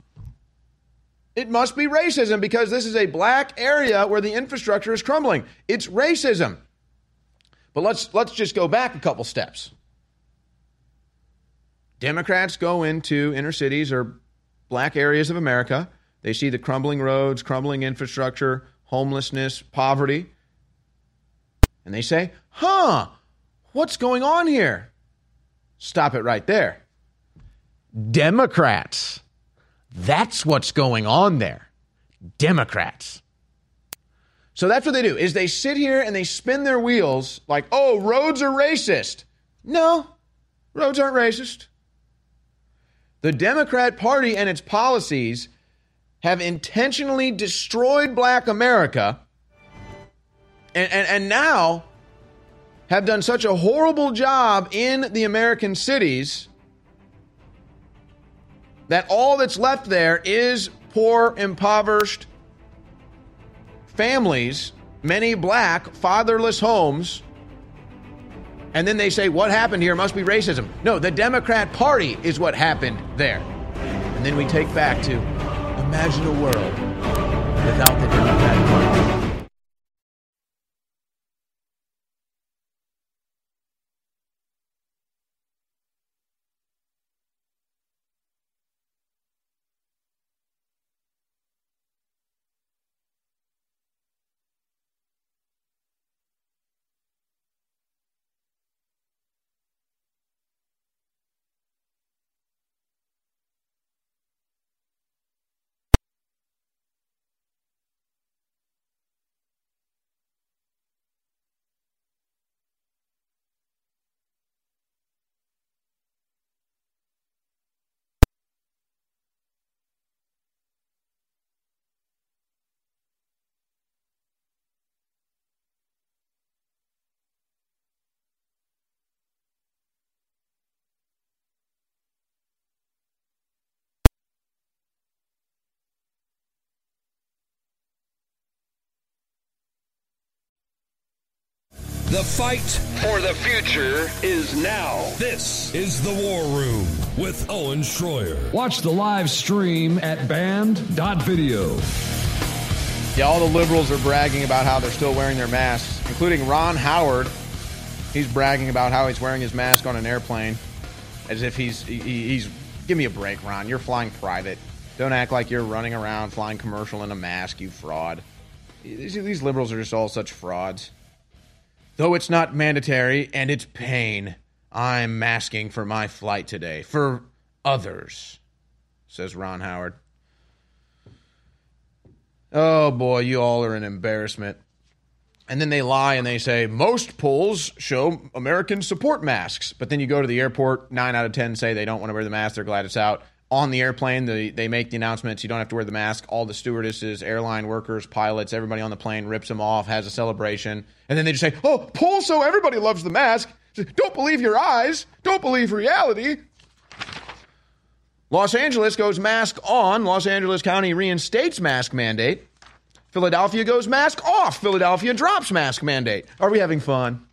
It must be racism because this is a black area where the infrastructure is crumbling. It's racism. But let's let's just go back a couple steps. Democrats go into inner cities or black areas of America. They see the crumbling roads, crumbling infrastructure, homelessness, poverty. And they say, huh, what's going on here? Stop it right there. Democrats that's what's going on there. Democrats. So that's what they do is they sit here and they spin their wheels like, "Oh, roads are racist." No. Roads aren't racist. The Democrat Party and its policies have intentionally destroyed black America and, and, and now have done such a horrible job in the American cities that all that's left there is poor, impoverished families, many black, fatherless homes. And then they say, What happened here must be racism. No, the Democrat Party is what happened there. And then we take back to imagine a world without the Democrat Party. The fight for the future is now. This is the War Room with Owen Shroyer. Watch the live stream at band.video. Yeah, all the liberals are bragging about how they're still wearing their masks, including Ron Howard. He's bragging about how he's wearing his mask on an airplane, as if he's he, he's. Give me a break, Ron. You're flying private. Don't act like you're running around flying commercial in a mask, you fraud. These, these liberals are just all such frauds. Though it's not mandatory and it's pain, I'm masking for my flight today. For others, says Ron Howard. Oh boy, you all are an embarrassment. And then they lie and they say most polls show Americans support masks. But then you go to the airport, nine out of 10 say they don't want to wear the mask, they're glad it's out. On the airplane, the, they make the announcements you don't have to wear the mask. All the stewardesses, airline workers, pilots, everybody on the plane rips them off, has a celebration. And then they just say, oh, pull so everybody loves the mask. Don't believe your eyes. Don't believe reality. Los Angeles goes mask on. Los Angeles County reinstates mask mandate. Philadelphia goes mask off. Philadelphia drops mask mandate. Are we having fun?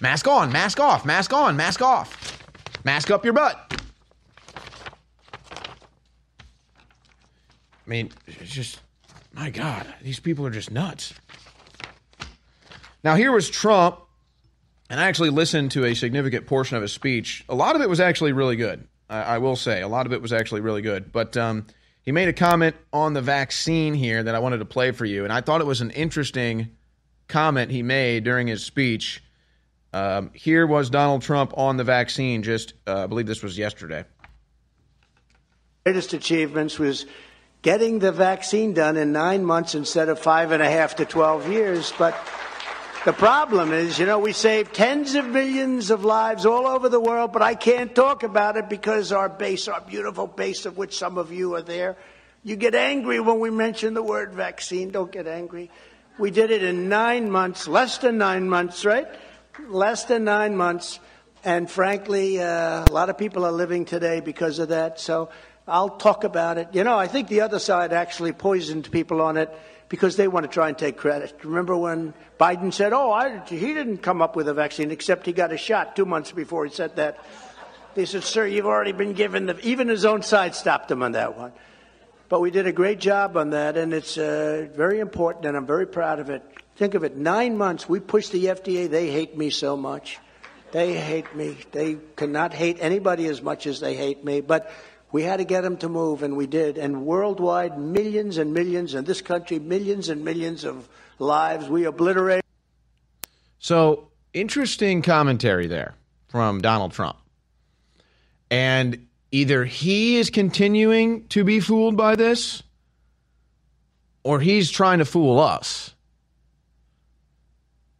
Mask on, mask off, mask on, mask off. Mask up your butt. I mean, it's just, my God, these people are just nuts. Now, here was Trump, and I actually listened to a significant portion of his speech. A lot of it was actually really good. I, I will say, a lot of it was actually really good. But um, he made a comment on the vaccine here that I wanted to play for you, and I thought it was an interesting comment he made during his speech. Um, here was Donald Trump on the vaccine. Just, uh, I believe this was yesterday. Greatest achievements was getting the vaccine done in nine months instead of five and a half to 12 years. But the problem is, you know, we saved tens of millions of lives all over the world, but I can't talk about it because our base, our beautiful base of which some of you are there, you get angry when we mention the word vaccine. Don't get angry. We did it in nine months, less than nine months, right? Less than nine months. And frankly, uh, a lot of people are living today because of that. So I'll talk about it. You know, I think the other side actually poisoned people on it because they want to try and take credit. Remember when Biden said, "Oh, I, he didn't come up with a vaccine, except he got a shot two months before he said that." They said, "Sir, you've already been given the." Even his own side stopped him on that one. But we did a great job on that, and it's uh, very important, and I'm very proud of it. Think of it: nine months. We pushed the FDA. They hate me so much. They hate me. They cannot hate anybody as much as they hate me. But we had to get them to move, and we did. And worldwide, millions and millions, in this country, millions and millions of lives we obliterated. So, interesting commentary there from Donald Trump. And either he is continuing to be fooled by this, or he's trying to fool us.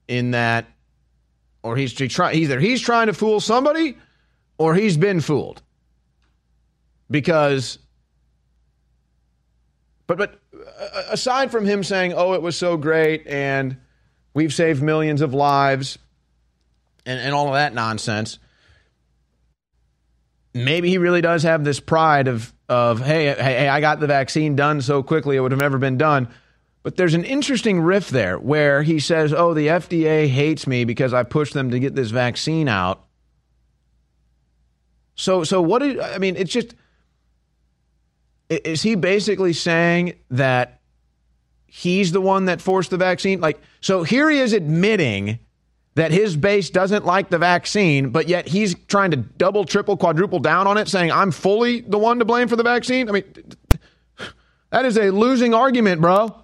In that, or he's try, either he's trying to fool somebody, or he's been fooled because but but uh, aside from him saying oh it was so great and we've saved millions of lives, and, and all of that nonsense. Maybe he really does have this pride of of hey, hey, hey, I got the vaccine done so quickly it would have never been done. But there's an interesting riff there where he says, "Oh, the FDA hates me because I pushed them to get this vaccine out." So, so what? Did, I mean, it's just is he basically saying that he's the one that forced the vaccine? Like, so here he is admitting that his base doesn't like the vaccine, but yet he's trying to double, triple, quadruple down on it, saying I'm fully the one to blame for the vaccine. I mean, [sighs] that is a losing argument, bro.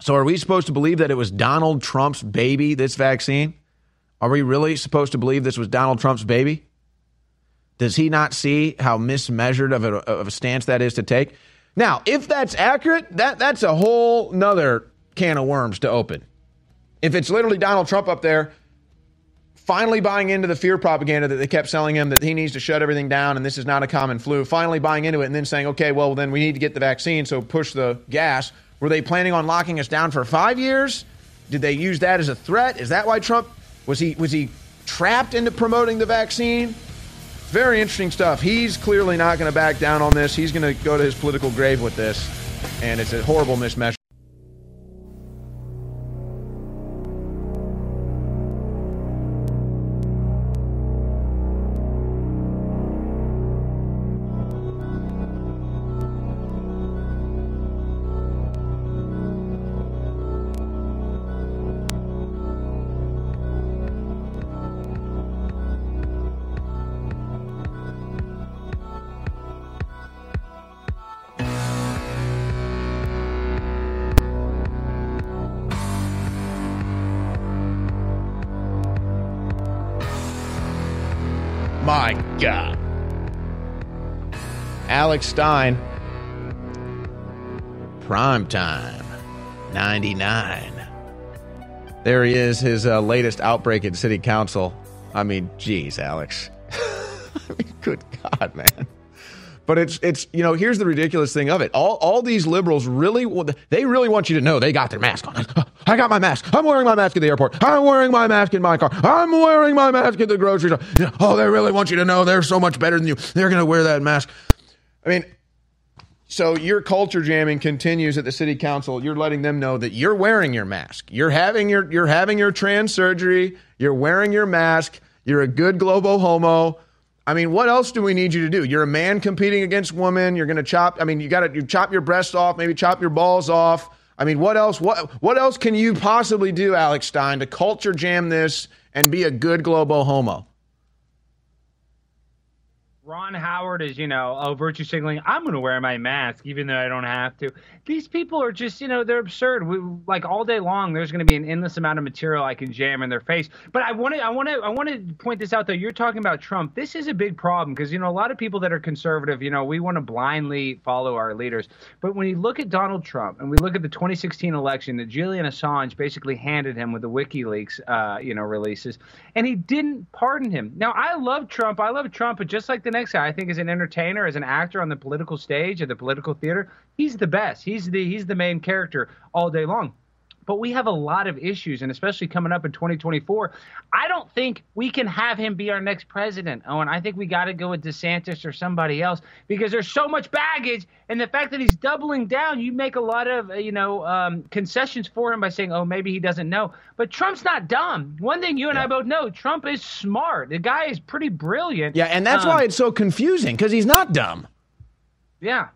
So, are we supposed to believe that it was Donald Trump's baby, this vaccine? Are we really supposed to believe this was Donald Trump's baby? Does he not see how mismeasured of a, of a stance that is to take? Now, if that's accurate, that, that's a whole nother can of worms to open. If it's literally Donald Trump up there finally buying into the fear propaganda that they kept selling him that he needs to shut everything down and this is not a common flu, finally buying into it and then saying, okay, well, then we need to get the vaccine, so push the gas. Were they planning on locking us down for five years? Did they use that as a threat? Is that why Trump was he was he trapped into promoting the vaccine? Very interesting stuff. He's clearly not going to back down on this. He's going to go to his political grave with this, and it's a horrible mismatch. Alex Stein. Prime time. 99. There he is, his uh, latest outbreak at city council. I mean, geez, Alex. [laughs] I mean, good God, man. But it's it's you know here's the ridiculous thing of it. All all these liberals really they really want you to know they got their mask on. I got my mask. I'm wearing my mask at the airport. I'm wearing my mask in my car. I'm wearing my mask at the grocery store. You know, oh, they really want you to know they're so much better than you. They're going to wear that mask. I mean, so your culture jamming continues at the city council. You're letting them know that you're wearing your mask. You're having your you're having your trans surgery. You're wearing your mask. You're a good global homo. I mean, what else do we need you to do? You're a man competing against women. You're going to chop. I mean, you got to you chop your breasts off, maybe chop your balls off. I mean, what else? What what else can you possibly do, Alex Stein, to culture jam this and be a good global homo? Ron Howard is, you know, oh, virtue signaling. I'm going to wear my mask even though I don't have to. These people are just, you know, they're absurd. We, like all day long, there's going to be an endless amount of material I can jam in their face. But I want to, I want to, I want to point this out though. You're talking about Trump. This is a big problem because you know a lot of people that are conservative, you know, we want to blindly follow our leaders. But when you look at Donald Trump and we look at the 2016 election that Julian Assange basically handed him with the WikiLeaks, uh, you know, releases, and he didn't pardon him. Now I love Trump. I love Trump, but just like the I think as an entertainer, as an actor on the political stage, at the political theater, he's the best. He's the he's the main character all day long. But we have a lot of issues, and especially coming up in 2024, I don't think we can have him be our next president. Oh, and I think we got to go with DeSantis or somebody else because there's so much baggage, and the fact that he's doubling down, you make a lot of you know um, concessions for him by saying, oh, maybe he doesn't know. But Trump's not dumb. One thing you and yeah. I both know, Trump is smart. The guy is pretty brilliant. Yeah, and that's um, why it's so confusing because he's not dumb. Yeah.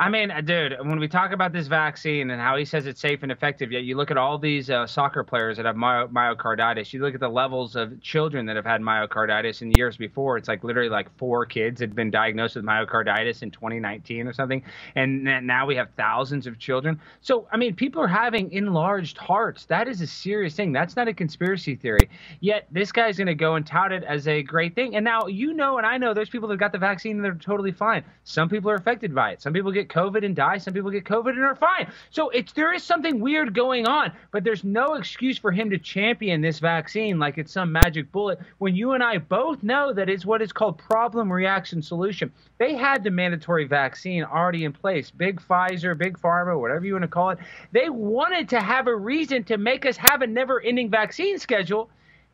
I mean, uh, dude, when we talk about this vaccine and how he says it's safe and effective, yet you look at all these uh, soccer players that have my- myocarditis. You look at the levels of children that have had myocarditis in years before. It's like literally like four kids had been diagnosed with myocarditis in 2019 or something, and now we have thousands of children. So, I mean, people are having enlarged hearts. That is a serious thing. That's not a conspiracy theory. Yet this guy's going to go and tout it as a great thing. And now you know, and I know, there's people that got the vaccine and they're totally fine. Some people are affected by it. Some people get COVID and die. Some people get COVID and are fine. So it's there is something weird going on, but there's no excuse for him to champion this vaccine like it's some magic bullet when you and I both know that it's what is called problem reaction solution. They had the mandatory vaccine already in place. Big Pfizer, big pharma, whatever you want to call it. They wanted to have a reason to make us have a never-ending vaccine schedule.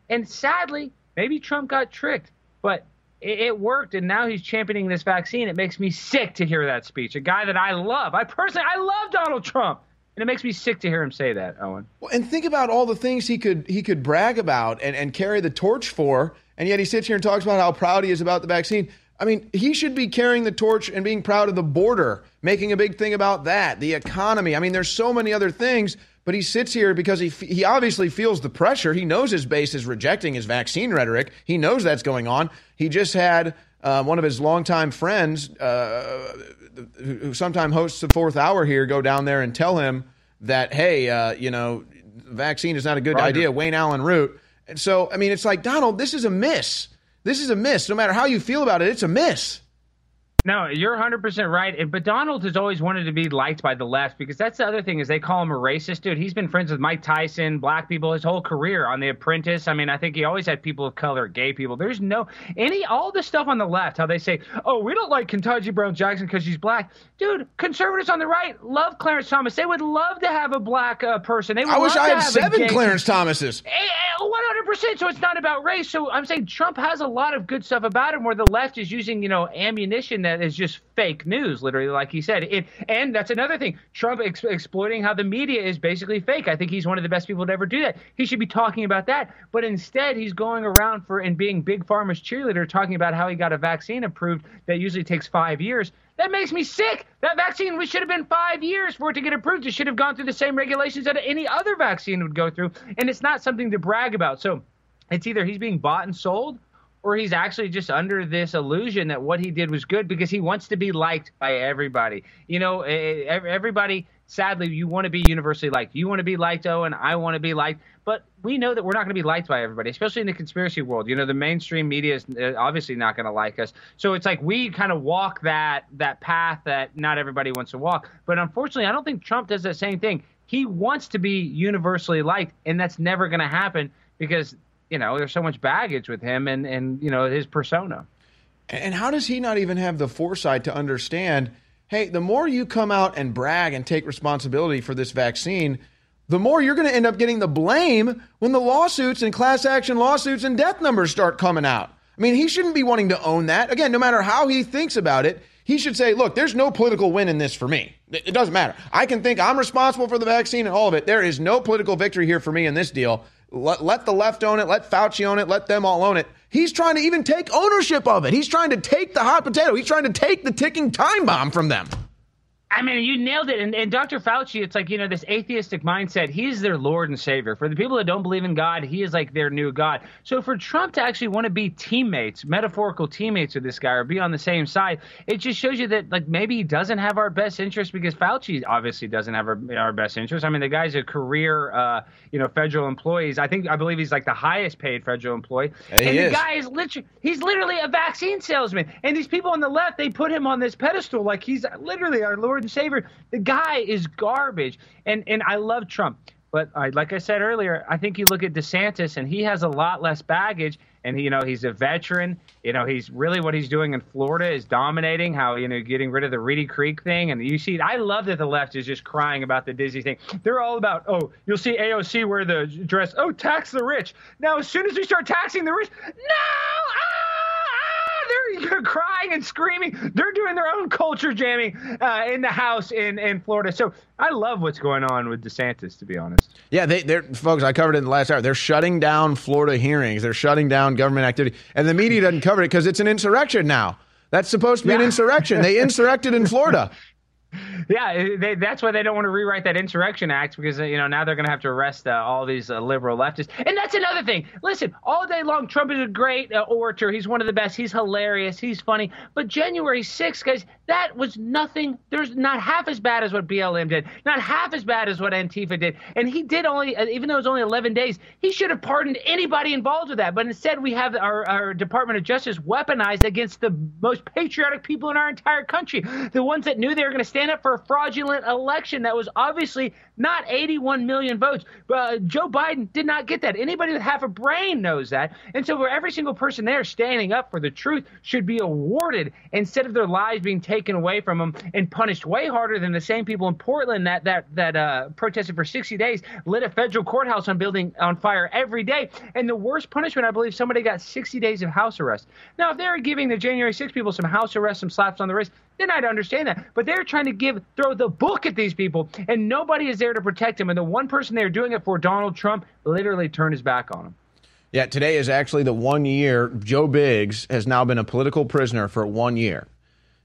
And sadly, maybe Trump got tricked. But it, it, worked, and now he's championing this vaccine. It makes me sick to hear that speech. A guy that I love. I personally, I love Donald Trump, and it makes me sick to hear him say that. Owen. Well, and think about all the things he could he could brag about and, and carry the torch for, and yet he sits here and talks about how proud he is about the vaccine. I mean, he should be carrying the torch and being proud of the border, making a big thing about that, the economy. I mean, there's so many other things but he sits here because he he obviously feels the pressure. He knows his base is rejecting his vaccine rhetoric. He knows that's going on. He just had uh, one of his longtime friends, uh, who sometimes hosts the fourth hour here, go down there and tell him that, hey, uh, you know, vaccine is not a good Roger. idea. Wayne Allyn Root. And so, I mean, it's like Donald, this is a miss. This is a miss. No matter how you feel about it, it's a miss. No, you're 100% right. But Donald has always wanted to be liked by the left because that's the other thing is they call him a racist dude. He's been friends with Mike Tyson, black people his whole career on The Apprentice. I mean, I think he always had people of color, gay people. There's no any all the stuff on the left, how they say, "Oh, we don't like Ketanji Brown Jackson because she's black." Dude, conservatives on the right love Clarence Thomas. They would love to have a black uh, person. They would I wish I had seven Clarence Thomases. 100%. So it's not about race. So I'm saying Trump has a lot of good stuff about him where the left is using, you know, ammunition that is just fake news, literally, like he said. It, and that's another thing. Trump ex- exploiting how the media is basically fake. I think he's one of the best people to ever do that. He should be talking about that. But instead, he's going around for and being Big Pharma's cheerleader, talking about how he got a vaccine approved that usually takes five years. That makes me sick. That vaccine we should have been five years for it to get approved. It should have gone through the same regulations that any other vaccine would go through. And it's not something to brag about. So it's either he's being bought and sold or he's actually just under this illusion that what he did was good because he wants to be liked by everybody. You know, everybody, sadly, you want to be universally liked. You want to be liked, Owen. I want to be liked. But we know that we're not going to be liked by everybody, especially in the conspiracy world. You know, the mainstream media is uh, obviously not going to like us. So it's like we kind of walk that that path that not everybody wants to walk. But unfortunately, I don't think Trump does the same thing. He wants to be universally liked, and that's never going to happen because you know, there's so much baggage with him and, and you know, his persona. And how does he not even have the foresight to understand, hey, the more you come out and brag and take responsibility for this vaccine, the more you're going to end up getting the blame when the lawsuits and class action lawsuits and death numbers start coming out. I mean, he shouldn't be wanting to own that. Again, no matter how he thinks about it, he should say, look, there's no political win in this for me. It doesn't matter. I can think I'm responsible for the vaccine and all of it. There is no political victory here for me in this deal. Let, let the left own it. Let Fauci own it. Let them all own it. He's trying to even take ownership of it. He's trying to take the hot potato. He's trying to take the ticking time bomb from them. I mean, you nailed it. And, and, Dr. Fauci, it's like, you know, this atheistic mindset, he's their Lord and Savior. For the people that don't believe in God, he is like their new God. So for Trump to actually want to be teammates, metaphorical teammates with this guy or be on the same side, it just shows you that, like, maybe he doesn't have our best interest because Fauci obviously doesn't have our, our best interest. I mean, the guy's a career, uh, you know, federal employee. I think, I believe he's like the highest paid federal employee. And the is. guy is literally, he's literally a vaccine salesman. And these people on the left, they put him on this pedestal like he's literally our Lord and Savior. The guy is garbage. And and I love Trump. But I, like I said earlier, I think you look at DeSantis and he has a lot less baggage. And you know he's a veteran. You know he's really what he's doing in Florida is dominating. How you know getting rid of the Reedy Creek thing, and you see, I love that the left is just crying about the Disney thing. They're all about, oh, you'll see AOC wear the dress. Oh, tax the rich. Now as soon as we start taxing the rich, no, ah! They're crying and screaming. They're doing their own culture jamming uh, in the house in, in Florida. So I love what's going on with DeSantis, to be honest. Yeah, they, they're folks. I covered it in the last hour. They're shutting down Florida hearings. They're shutting down government activity, and the media doesn't cover it because it's an insurrection now. That's supposed to be yeah. an insurrection. They insurrected in Florida. [laughs] yeah, they, that's why they don't want to rewrite that Insurrection Act because you know now they're going to have to arrest uh, all these uh, liberal leftists. And that's another thing. Listen, all day long, Trump is a great uh, orator. He's one of the best. He's hilarious. He's funny. But January 6th, guys, That was nothing. There's not half as bad as what BLM did, not half as bad as what Antifa did. And he did only, uh, even though it was only 11 days, he should have pardoned anybody involved with that. But instead, we have our, our Department of Justice weaponized against the most patriotic people in our entire country, the ones that knew they were going to stand up for a fraudulent election that was obviously not 81 million votes. Uh, Joe Biden did not get that. Anybody with half a brain knows that. And so, for every single person there standing up for the truth should be awarded instead of their lives being taken away from them and punished way harder than the same people in Portland that that that uh, protested for 60 days, lit a federal courthouse on building on fire every day, and the worst punishment, I believe, somebody got 60 days of house arrest. Now, if they were giving the January 6 people some house arrest, some slaps on the wrist, then I'd understand that. But they're trying to give throw the book at these people, and nobody is there to protect them. And the one person they're doing it for, Donald Trump, literally turned his back on him. Yeah, today is actually the one year Joe Biggs has now been a political prisoner for one year.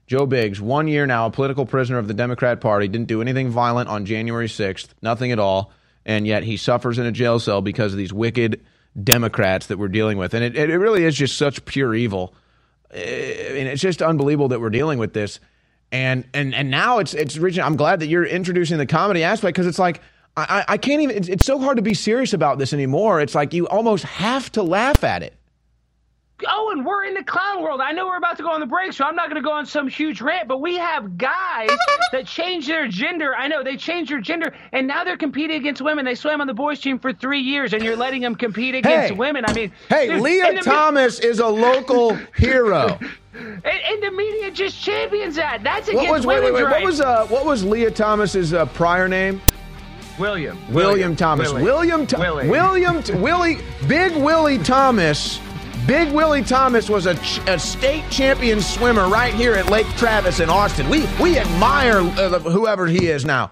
Joe Biggs, one year now, a political prisoner of the Democrat Party, didn't do anything violent on January 6th, nothing at all, and yet he suffers in a jail cell because of these wicked Democrats that we're dealing with. And it, it really is just such pure evil. I mean, it's just unbelievable that we're dealing with this. And and and now it's it's reaching. I'm glad that you're introducing the comedy aspect because it's like I, I can't even, it's, it's so hard to be serious about this anymore. It's like you almost have to laugh at it. Oh, and we're in the clown world. I know we're about to go on the break, so I'm not going to go on some huge rant, but we have guys [laughs] that change their gender. I know they change their gender, and now they're competing against women. They swam on the boys' team for three years, and you're letting them compete against hey, women. I mean, hey, dude, Lia Thomas is a local [laughs] hero. And, and, the media just champions that. That's against what was, women's wait, wait, wait. rights. What was, uh, what was Lia Thomas's uh, prior name? William. William, William Thomas. Willie. William. Th- Willie. William. Willie. Big Willie Thomas. Big Willie Thomas was a, ch- a, state champion swimmer right here at Lake Travis in Austin. We we admire uh, whoever he is now.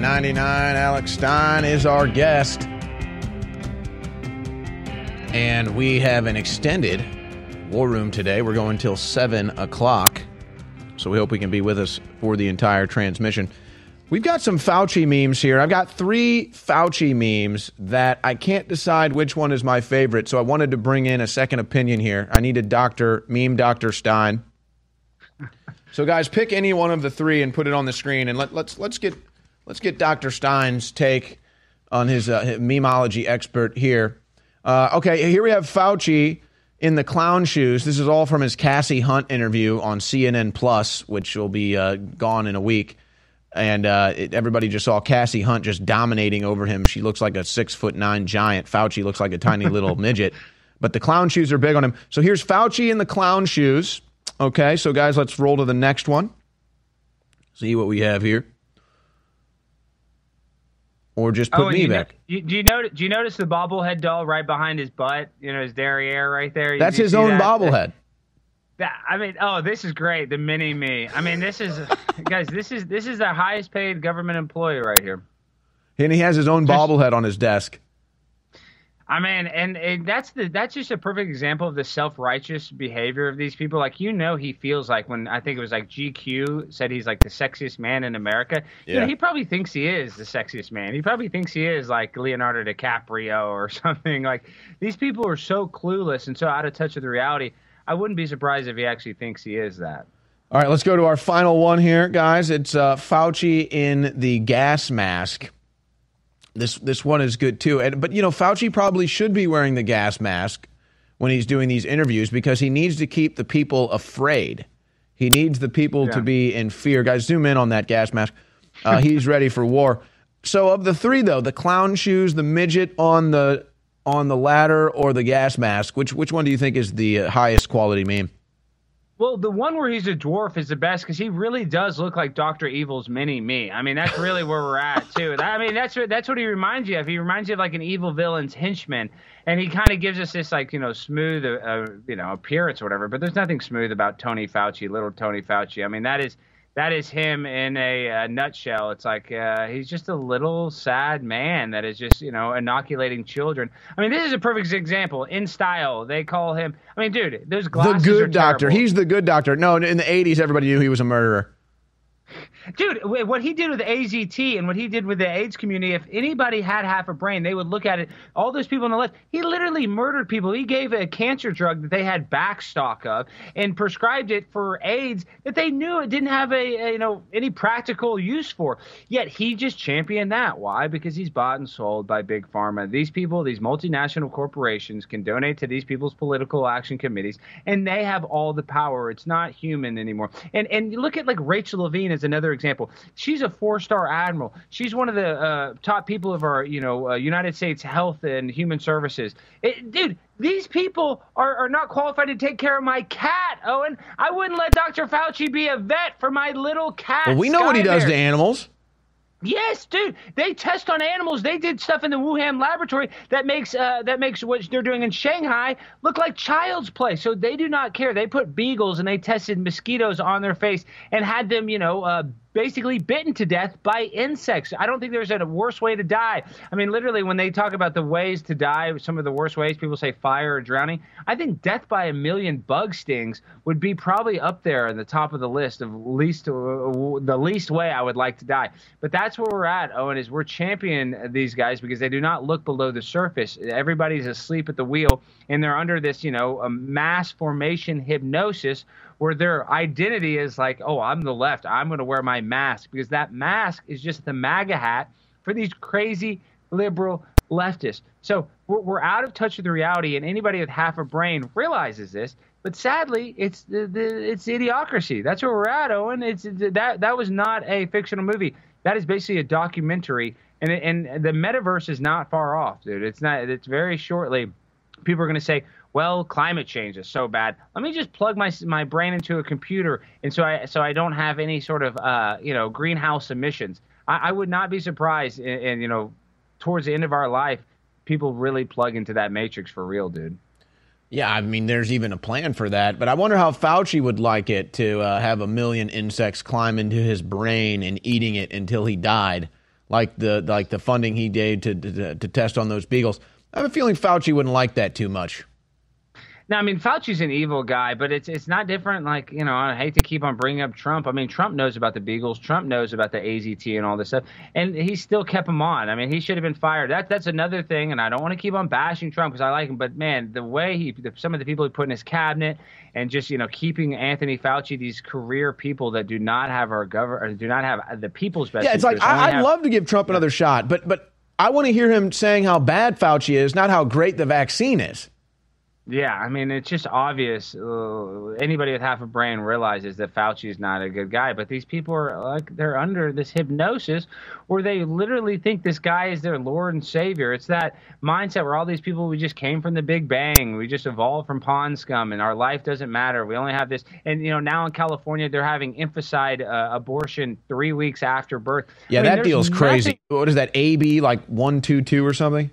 99. Alex Stein is our guest. And we have an extended war room today. We're going till 7 o'clock. So we hope we can be with us for the entire transmission. We've got some Fauci memes here. I've got three Fauci memes that I can't decide which one is my favorite. So I wanted to bring in a second opinion here. I needed Dr. Meme Dr. Stein. So guys, pick any one of the three and put it on the screen and let, let's let's get Let's get Dr. Stein's take on his, uh, memology expert here. Uh, okay, here we have Fauci in the clown shoes. This is all from his Kasie Hunt interview on CNN Plus, which will be uh, gone in a week. And uh, it, everybody just saw Kasie Hunt just dominating over him. She looks like a six foot nine giant. Fauci looks like a tiny [laughs] little midget. But the clown shoes are big on him. So here's Fauci in the clown shoes. Okay, so guys, let's roll to the next one. See what we have here or just put oh, me back. Know, do you notice? Do you notice the bobblehead doll right behind his butt? You know his derriere right there. You, That's his own that? bobblehead. [laughs] That, I mean, oh, this is great. The mini me. I mean, this is [laughs] guys. This is this is the highest paid government employee right here. And he has his own bobblehead on his desk. I mean, and, and that's the that's just a perfect example of the self righteous behavior of these people. Like you know, he feels like when I think it was like GQ said he's like the sexiest man in America. Yeah. You know, he probably thinks he is the sexiest man. He probably thinks he is like Leonardo DiCaprio or [laughs] something. Like these people are so clueless and so out of touch with the reality. I wouldn't be surprised if he actually thinks he is that. All right, let's go to our final one here, guys. It's uh, Fauci in the gas mask. This this one is good too. And but you know, Fauci probably should be wearing the gas mask when he's doing these interviews because he needs to keep the people afraid. He needs the people yeah. to be in fear. Guys, zoom in on that gas mask. Uh, [laughs] he's ready for war. So of the three though, the clown shoes, the midget on the on the ladder, or the gas mask, which which one do you think is the uh, highest quality meme? Well, the one where he's a dwarf is the best because he really does look like Doctor Evil's mini me. I mean, that's really where we're at [laughs] too. I mean, that's what that's what he reminds you of. He reminds you of like an evil villain's henchman, and he kind of gives us this like you know smooth uh, uh, you know appearance or whatever. But there's nothing smooth about Tony Fauci, little Tony Fauci. I mean, that is that is him in a, a nutshell. It's like uh, he's just a little sad man that is just you know inoculating children. I mean, this is a perfect example in style. They call him. I mean, dude, those glasses. The good doctor. He's the good doctor. No, in the '80s, everybody knew he was a murderer. Dude, what he did with AZT and what he did with the AIDS community, if anybody had half a brain, they would look at it. All those people on the left, he literally murdered people. He gave a cancer drug that they had backstock of and prescribed it for AIDS that they knew it didn't have a, a you know any practical use for. Yet he just championed that. Why? Because he's bought and sold by big pharma. These people, these multinational corporations, can donate to these people's political action committees, and they have all the power. It's not human anymore. And and look at like Rachel Levine as another example. She's a four-star admiral. She's one of the uh, top people of our, you know, uh, United States Health and Human Services. It, dude, these people are, are not qualified to take care of my cat, Owen. I wouldn't let Dr. Fauci be a vet for my little cat. Well, we know what he does to animals. Yes, dude. They test on animals. They did stuff in the Wuhan laboratory that makes uh, that makes what they're doing in Shanghai look like child's play. So they do not care. They put beagles and they tested mosquitoes on their face and had them, you know, uh, basically bitten to death by insects. I don't think there's a worse way to die. I mean, literally, when they talk about the ways to die, some of the worst ways, people say fire or drowning. I think death by a million bug stings would be probably up there in the top of the list of least uh, the least way I would like to die. But that's where we're at, Owen. Is we're championing these guys because they do not look below the surface. Everybody's asleep at the wheel, and they're under this, you know, a mass formation hypnosis where their identity is like, oh, I'm the left. I'm going to wear my mask because that mask is just the MAGA hat for these crazy liberal leftists. So we're, we're out of touch with reality, and anybody with half a brain realizes this. But sadly, it's the, the it's idiocracy. That's where we're at, Owen. It's that that was not a fictional movie. That is basically a documentary, and and the metaverse is not far off, dude. It's not. It's very shortly. People are going to say, well, climate change is so bad. Let me just plug my my brain into a computer, and so I so I don't have any sort of uh, you know greenhouse emissions. I, I would not be surprised, and you know, towards the end of our life, people really plug into that matrix for real, dude. Yeah, I mean, there's even a plan for that, but I wonder how Fauci would like it to uh, have a million insects climb into his brain and eating it until he died, like the like the funding he gave to, to to test on those beagles. I have a feeling Fauci wouldn't like that too much. Now, I mean, Fauci's an evil guy, but it's it's not different. Like, you know, I hate to keep on bringing up Trump. I mean, Trump knows about the Beagles. Trump knows about the AZT and all this stuff, and he still kept him on. I mean, he should have been fired. That that's another thing, and I don't want to keep on bashing Trump because I like him, but man, the way he, the, some of the people he put in his cabinet, and just you know, keeping Anthony Fauci, these career people that do not have our government, do not have the people's best. Yeah, it's like I, would have, love to give Trump another shot, but but I want to hear him saying how bad Fauci is, not how great the vaccine is. Yeah, I mean, it's just obvious. Uh, anybody with half a brain realizes that Fauci is not a good guy. But these people are like, they're under this hypnosis where they literally think this guy is their Lord and Savior. It's that mindset where all these people, we just came from the Big Bang. We just evolved from pond scum and our life doesn't matter. We only have this. And, you know, now in California, they're having infanticide uh, abortion three weeks after birth. Yeah, I mean, that deal's nothing- crazy. What is that, AB like 122 or something?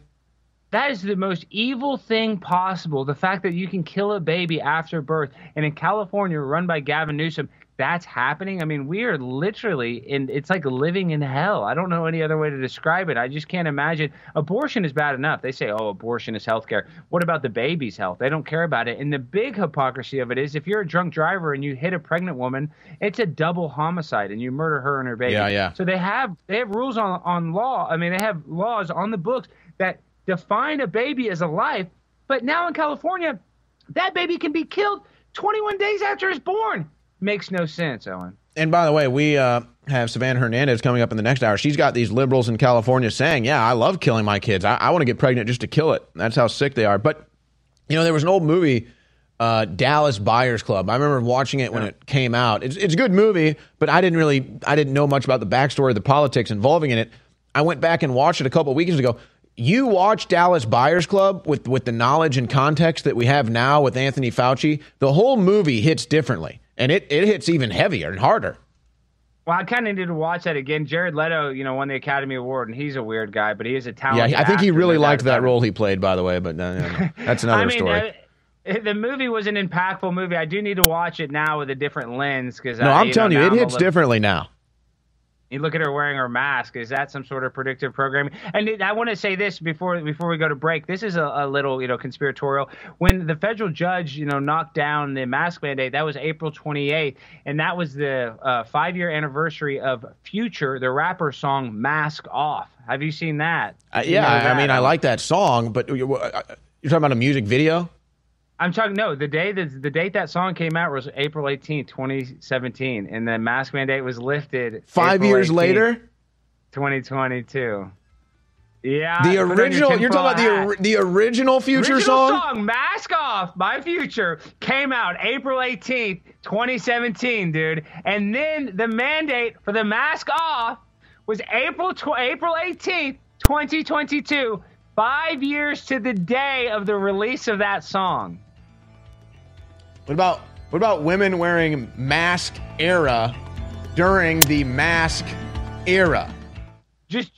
That is the most evil thing possible. The fact that you can kill a baby after birth. And in California, run by Gavin Newsom, that's happening. I mean, we are literally in, it's like living in hell. I don't know any other way to describe it. I just can't imagine. Abortion is bad enough. They say, oh, abortion is healthcare. What about the baby's health? They don't care about it. And the big hypocrisy of it is if you're a drunk driver and you hit a pregnant woman, it's a double homicide and you murder her and her baby. Yeah, yeah. So they have, they have rules on, on law. I mean, they have laws on the books that define a baby as a life. But now in California, that baby can be killed 21 days after it's born. Makes no sense, Owen. And by the way, we uh, have Savannah Hernandez coming up in the next hour. She's got these liberals in California saying, "Yeah, I love killing my kids. I, I want to get pregnant just to kill it." That's how sick they are. But you know, there was an old movie, uh, Dallas Buyers Club. I remember watching it when it came out. It's, it's a good movie, but I didn't really, I didn't know much about the backstory, of the politics involving in it. I went back and watched it a couple of weekends ago. You watch Dallas Buyers Club with with the knowledge and context that we have now with Anthony Fauci. The whole movie hits differently, and it it hits even heavier and harder. Well, I kind of need to watch that again. Jared Leto, you know, won the Academy Award, and he's a weird guy, but he is a talented. Yeah, I think he really liked that role he played, by the way. But uh, yeah, [laughs] that's another I mean, story. Uh, the movie was an impactful movie. I do need to watch it now with a different lens because no, I, I'm telling know, you, it I'm hits little- differently now. You look at her wearing her mask. Is that some sort of predictive programming? And I want to say this before before we go to break. This is a, a little you know conspiratorial. When the federal judge you know knocked down the mask mandate, that was April 28th, and that was the uh, five year anniversary of Future, the rapper song "Mask Off." Have you seen that? Uh, You yeah, know I- I mean, I like that song, but you- uh, you're talking about a music video. I'm talking no. The day that the date that song came out was April 18th, 2017, and the mask mandate was lifted Five April years 18th, later, 2022. Yeah, the on your original. You're talking about the the original Future Original song. "Mask Off" by Future came out April 18th, 2017, dude. And then the mandate for the mask off was April tw- April 18th, 2022. Five years to the day of the release of that song. What about what about women wearing mask era during the mask era? Just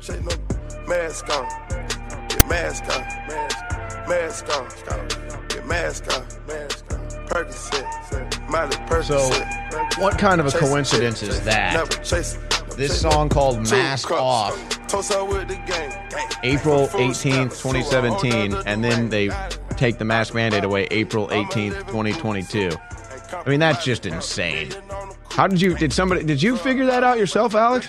Shake no mask on. Get mask on. Mask, mask on. Get mask on. Mask on. Percocet. Miley So, what kind of a coincidence is that? Never chase it. This song called "Mask. Off." Toast out with the gang. Gang. April 18th, 2017, and then they take the mask mandate away April 18th, 2022. I mean, that's just insane. How did you? Did somebody? Did you figure that out yourself, Alex?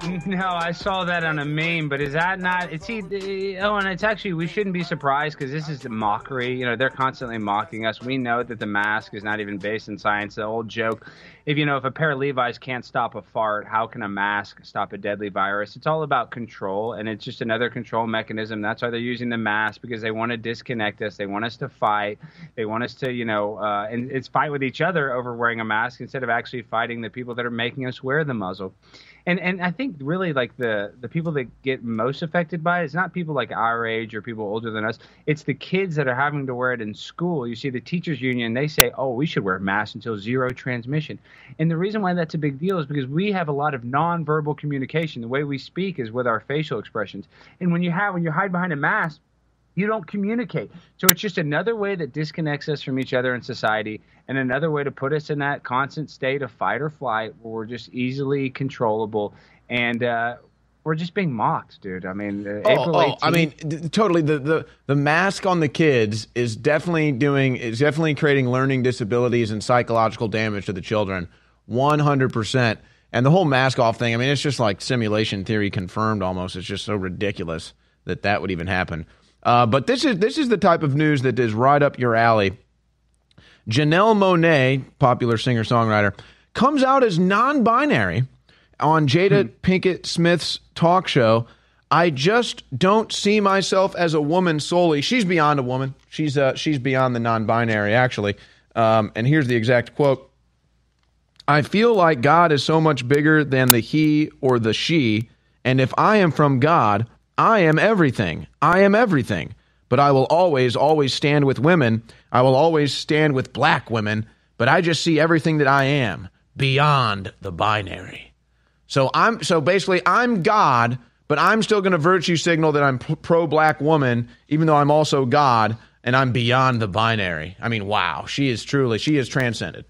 [laughs] No, I saw that on a meme, but is that not? It's oh, and it's actually we shouldn't be surprised because this is the mockery. You know, they're constantly mocking us. We know that the mask is not even based in science. The old joke, if you know, if a pair of Levi's can't stop a fart, how can a mask stop a deadly virus? It's all about control, and it's just another control mechanism. That's why they're using the mask because they want to disconnect us. They want us to fight. They want us to, you know, uh, and it's fight with each other over wearing a mask instead of actually fighting the people that are making us wear the muzzle and and I think really like the the people that get most affected by it is not people like our age or people older than us. It's the kids that are having to wear it in school. You see, the teachers union they say, "Oh, we should wear masks until zero transmission." And the reason why that's a big deal is because we have a lot of nonverbal communication. The way we speak is with our facial expressions. And when you have when you hide behind a mask, you don't communicate. So it's just another way that disconnects us from each other in society and another way to put us in that constant state of fight or flight where we're just easily controllable and uh, we're just being mocked, dude. I mean, uh, oh, April 18th, oh, I mean, totally. The, the the mask on the kids is definitely doing is definitely creating learning disabilities and psychological damage to the children. One hundred percent. And the whole mask off thing. I mean, it's just like simulation theory confirmed. Almost. It's just so ridiculous that that would even happen. Uh, but this is this is the type of news that is right up your alley. Janelle Monáe, popular singer songwriter, comes out as non-binary on Jada hmm. Pinkett Smith's talk show. I just don't see myself as a woman solely. She's beyond a woman. She's uh, she's beyond the non-binary actually. Um, and here's the exact quote: "I feel like God is so much bigger than the he or the she, and if I am from God, I am everything. I am everything. But I will always, always stand with women. I will always stand with black women. But I just see everything that I am beyond the binary. So I'm so basically I'm God, but I'm still going to virtue signal that I'm pro black woman, even though I'm also God and I'm beyond the binary. I mean, wow, she is truly she is transcended.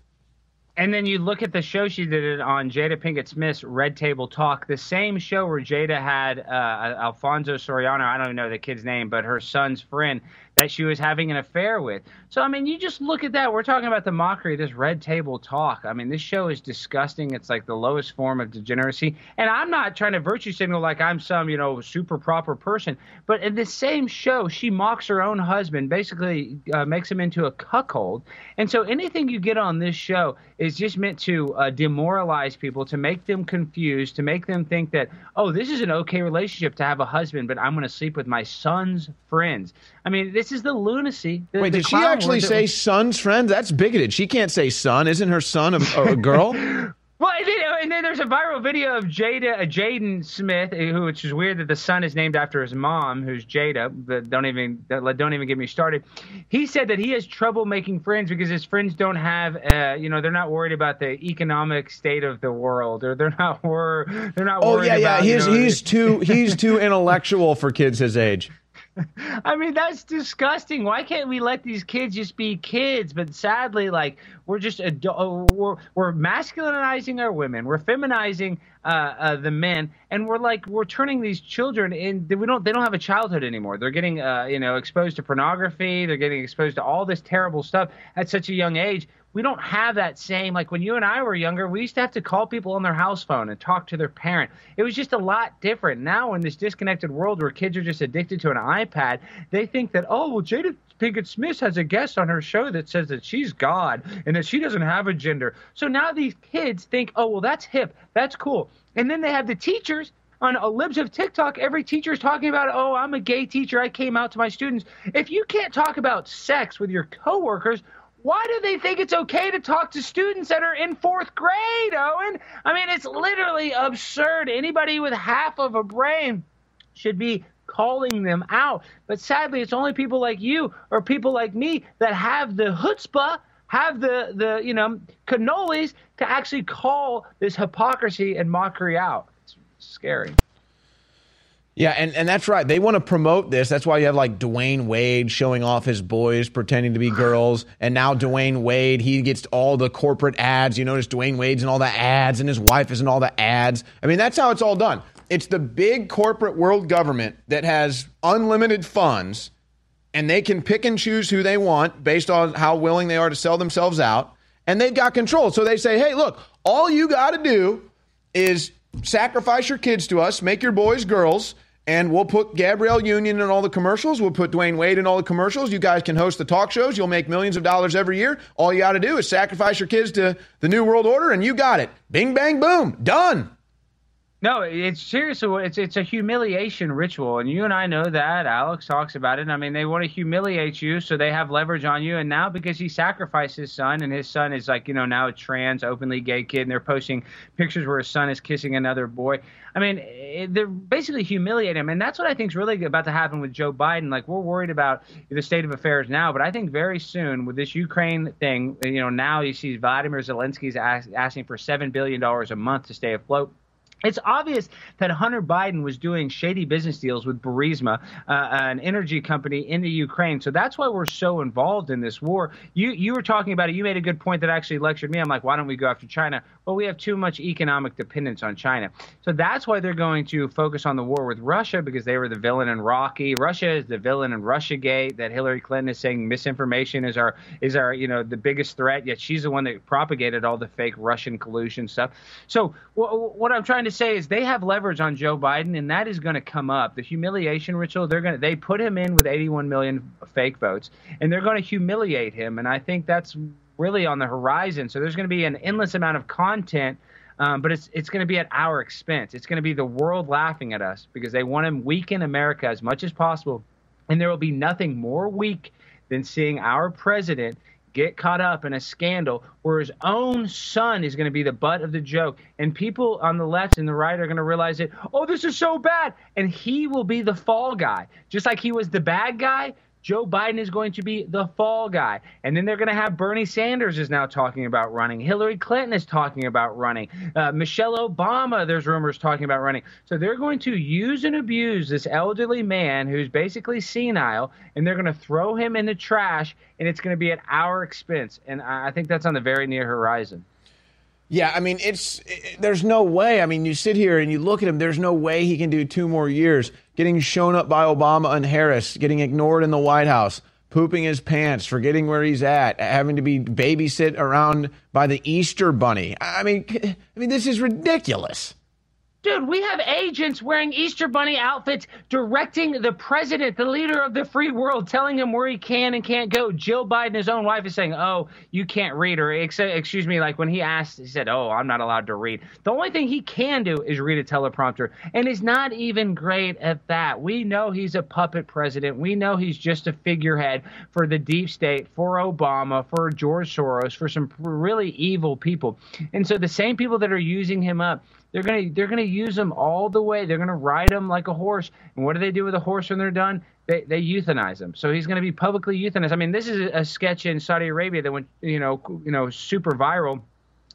And then you look at the show she did it on Jada Pinkett Smith's Red Table Talk, the same show where Jada had uh, Alfonso Soriano, I don't even know the kid's name, but her son's friend that she was having an affair with. So, I mean, you just look at that. We're talking about the mockery, this red table talk. I mean, this show is disgusting. It's like the lowest form of degeneracy. And I'm not trying to virtue signal like I'm some, you know, super proper person. But in the same show, she mocks her own husband, basically uh, makes him into a cuckold. And so anything you get on this show is just meant to uh, demoralize people, to make them confused, to make them think that, oh, this is an okay relationship to have a husband, but I'm going to sleep with my son's friends. I mean, this is the lunacy. The, Wait, the did she actually say son's friend? That's bigoted. She can't say son. Isn't her son a, a girl? [laughs] Well, and then, and then, there's a viral video of Jada, uh, Jaden Smith, who which is weird that the son is named after his mom, who's Jada. But don't even don't even get me started. He said that he has trouble making friends because his friends don't have, uh, you know, they're not worried about the economic state of the world, or they're not wor- they're not. Oh yeah, yeah. About, he's you know, he's too he's too intellectual for kids his age. I mean, that's disgusting. Why can't we let these kids just be kids? But sadly, like we're just uh, we're we're masculinizing our women, we're feminizing uh, uh, the men, and we're like we're turning these children in. We don't they don't have a childhood anymore. They're getting uh, you know exposed to pornography. They're getting exposed to all this terrible stuff at such a young age we don't have that same like when you and I were younger, we used to have to call people on their house phone and talk to their parent. It was just a lot different. Now in this disconnected world where kids are just addicted to an iPad, they think that, oh well Jada Pinkett Smith has a guest on her show that says that she's God and that she doesn't have a gender. So now these kids think, oh well that's hip, that's cool. And then they have the teachers on a libs of TikTok, every teacher is talking about, oh, I'm a gay teacher. I came out to my students. If you can't talk about sex with your coworkers, why do they think it's okay to talk to students that are in fourth grade, Owen? I mean, it's literally absurd. Anybody with half of a brain should be calling them out. But sadly, it's only people like you or people like me that have the chutzpah, have the, the you know, cannolis to actually call this hypocrisy and mockery out. It's scary. Yeah, and, and that's right. They want to promote this. That's why you have like Dwyane Wade showing off his boys pretending to be girls. And now Dwyane Wade, he gets all the corporate ads. You notice Dwyane Wade's in all the ads and his wife is in all the ads. I mean, that's how it's all done. It's the big corporate world government that has unlimited funds and they can pick and choose who they want based on how willing they are to sell themselves out. and they've got control. So they say, hey, look, all you got to do is sacrifice your kids to us, make your boys girls, and we'll put Gabrielle Union in all the commercials. We'll put Dwyane Wade in all the commercials. You guys can host the talk shows. You'll make millions of dollars every year. All you got to do is sacrifice your kids to the New World Order, and you got it. Bing, bang, boom. Done. No, it's seriously it's it's a humiliation ritual, and you and I know that. Alex talks about it. I mean, they want to humiliate you, so they have leverage on you. And now because he sacrificed his son, and his son is like you know now a trans, openly gay kid, and they're posting pictures where his son is kissing another boy. I mean, it, they're basically humiliating him, and that's what I think is really about to happen with Joe Biden. Like we're worried about the state of affairs now, but I think very soon with this Ukraine thing, you know, now you see Vladimir Zelensky's ask, asking for seven billion dollars a month to stay afloat it's obvious that Hunter Biden was doing shady business deals with Burisma, uh, an energy company in the Ukraine. So that's why we're so involved in this war. You you were talking about it. You made a good point that actually lectured me. I'm like, why don't we go after China? Well, we have too much economic dependence on China. So that's why they're going to focus on the war with Russia because they were the villain in Rocky. Russia is the villain in RussiaGate. That Hillary Clinton is saying misinformation is our is our you know the biggest threat. Yet she's the one that propagated all the fake Russian collusion stuff. So what I'm trying to to say is they have leverage on Joe Biden, and that is going to come up. The humiliation ritual, they're going to they put him in with 81 million fake votes, and they're going to humiliate him. And I think that's really on the horizon. So there's going to be an endless amount of content. Um, but it's it's going to be at our expense. It's going to be the world laughing at us because they want to weaken America as much as possible, and there will be nothing more weak than seeing our president get caught up in a scandal where his own son is going to be the butt of the joke. And people on the left and the right are going to realize it. Oh, this is so bad. And he will be the fall guy. Just like he was the bad guy, Joe Biden is going to be the fall guy. And then they're going to have Bernie Sanders is now talking about running. Hillary Clinton is talking about running. Uh, Michelle Obama, there's rumors talking about running. So they're going to use and abuse this elderly man who's basically senile, and they're going to throw him in the trash, and it's going to be at our expense. And I think that's on the very near horizon. Yeah, I mean, it's it, there's no way. I mean, you sit here and you look at him. There's no way he can do two more years. Getting shown up by Obama and Harris, getting ignored in the White House, pooping his pants, forgetting where he's at, having to be babysit around by the Easter Bunny. I mean, I mean, this is ridiculous. Dude, we have agents wearing Easter Bunny outfits directing the president, the leader of the free world, telling him where he can and can't go. Jill Biden, his own wife, is saying, Oh, you can't read. Or, excuse me, like when he asked, he said, Oh, I'm not allowed to read. The only thing he can do is read a teleprompter. And he's not even great at that. We know he's a puppet president. We know he's just a figurehead for the deep state, for Obama, for George Soros, for some really evil people. And so the same people that are using him up, they're gonna they're gonna use them all the way. They're gonna ride them like a horse. And what do they do with a horse when they're done? They they euthanize him. So he's gonna be publicly euthanized. I mean, this is a sketch in Saudi Arabia that went you know you know super viral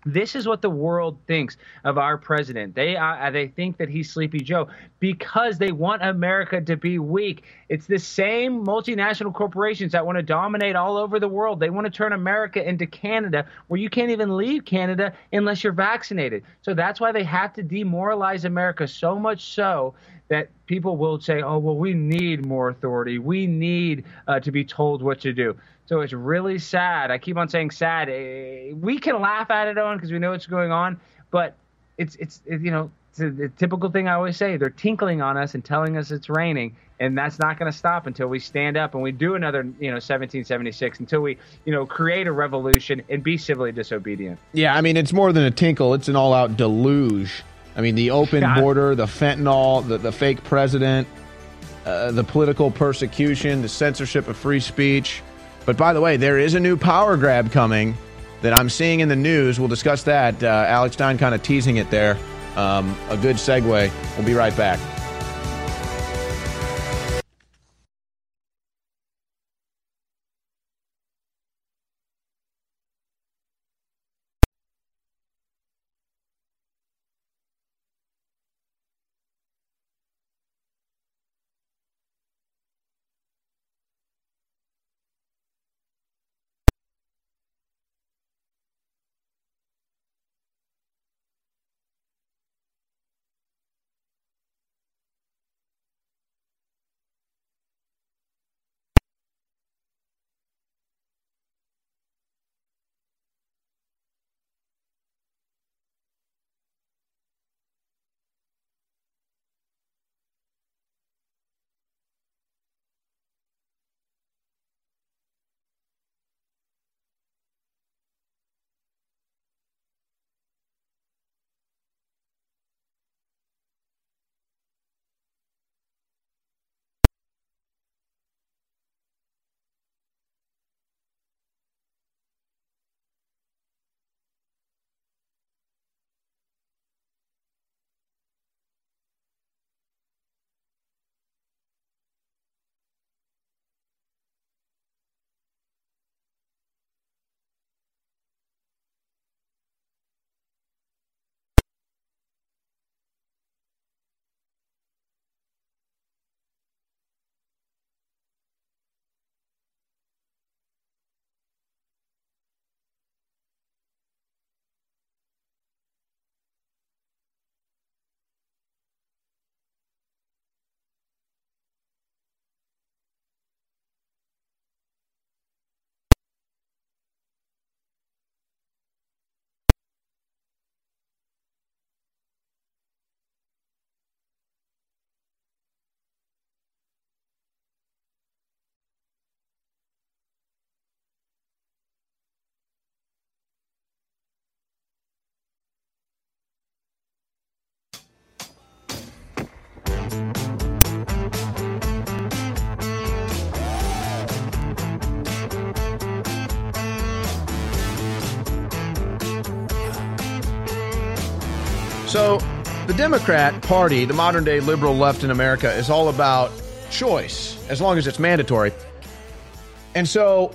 this is what the world thinks of our president. They uh, they think that he's Sleepy Joe because they want America to be weak. It's the same multinational corporations that want to dominate all over the world. They want to turn America into Canada, where you can't even leave Canada unless you're vaccinated. So that's why they have to demoralize America so much so that people will say, "Oh, well, we need more authority. We need uh, to be told what to do." So it's really sad. I keep on saying sad. Eh, we can laugh at it, on because we know what's going on. But it's it's it, you know it's the typical thing I always say. They're tinkling on us and telling us it's raining, and that's not going to stop until we stand up and we do another you know 1776 until we you know create a revolution and be civilly disobedient. Yeah, I mean it's more than a tinkle. It's an all-out deluge. I mean the open God. border, the fentanyl, the, the fake president, uh, the political persecution, the censorship of free speech. But by the way, there is a new power grab coming that I'm seeing in the news. We'll discuss that. Uh, Alex Stein kind of teasing it there. Um, a good segue. We'll be right back. So, the Democrat Party, the modern day liberal left in America, is all about choice, as long as it's mandatory. And so,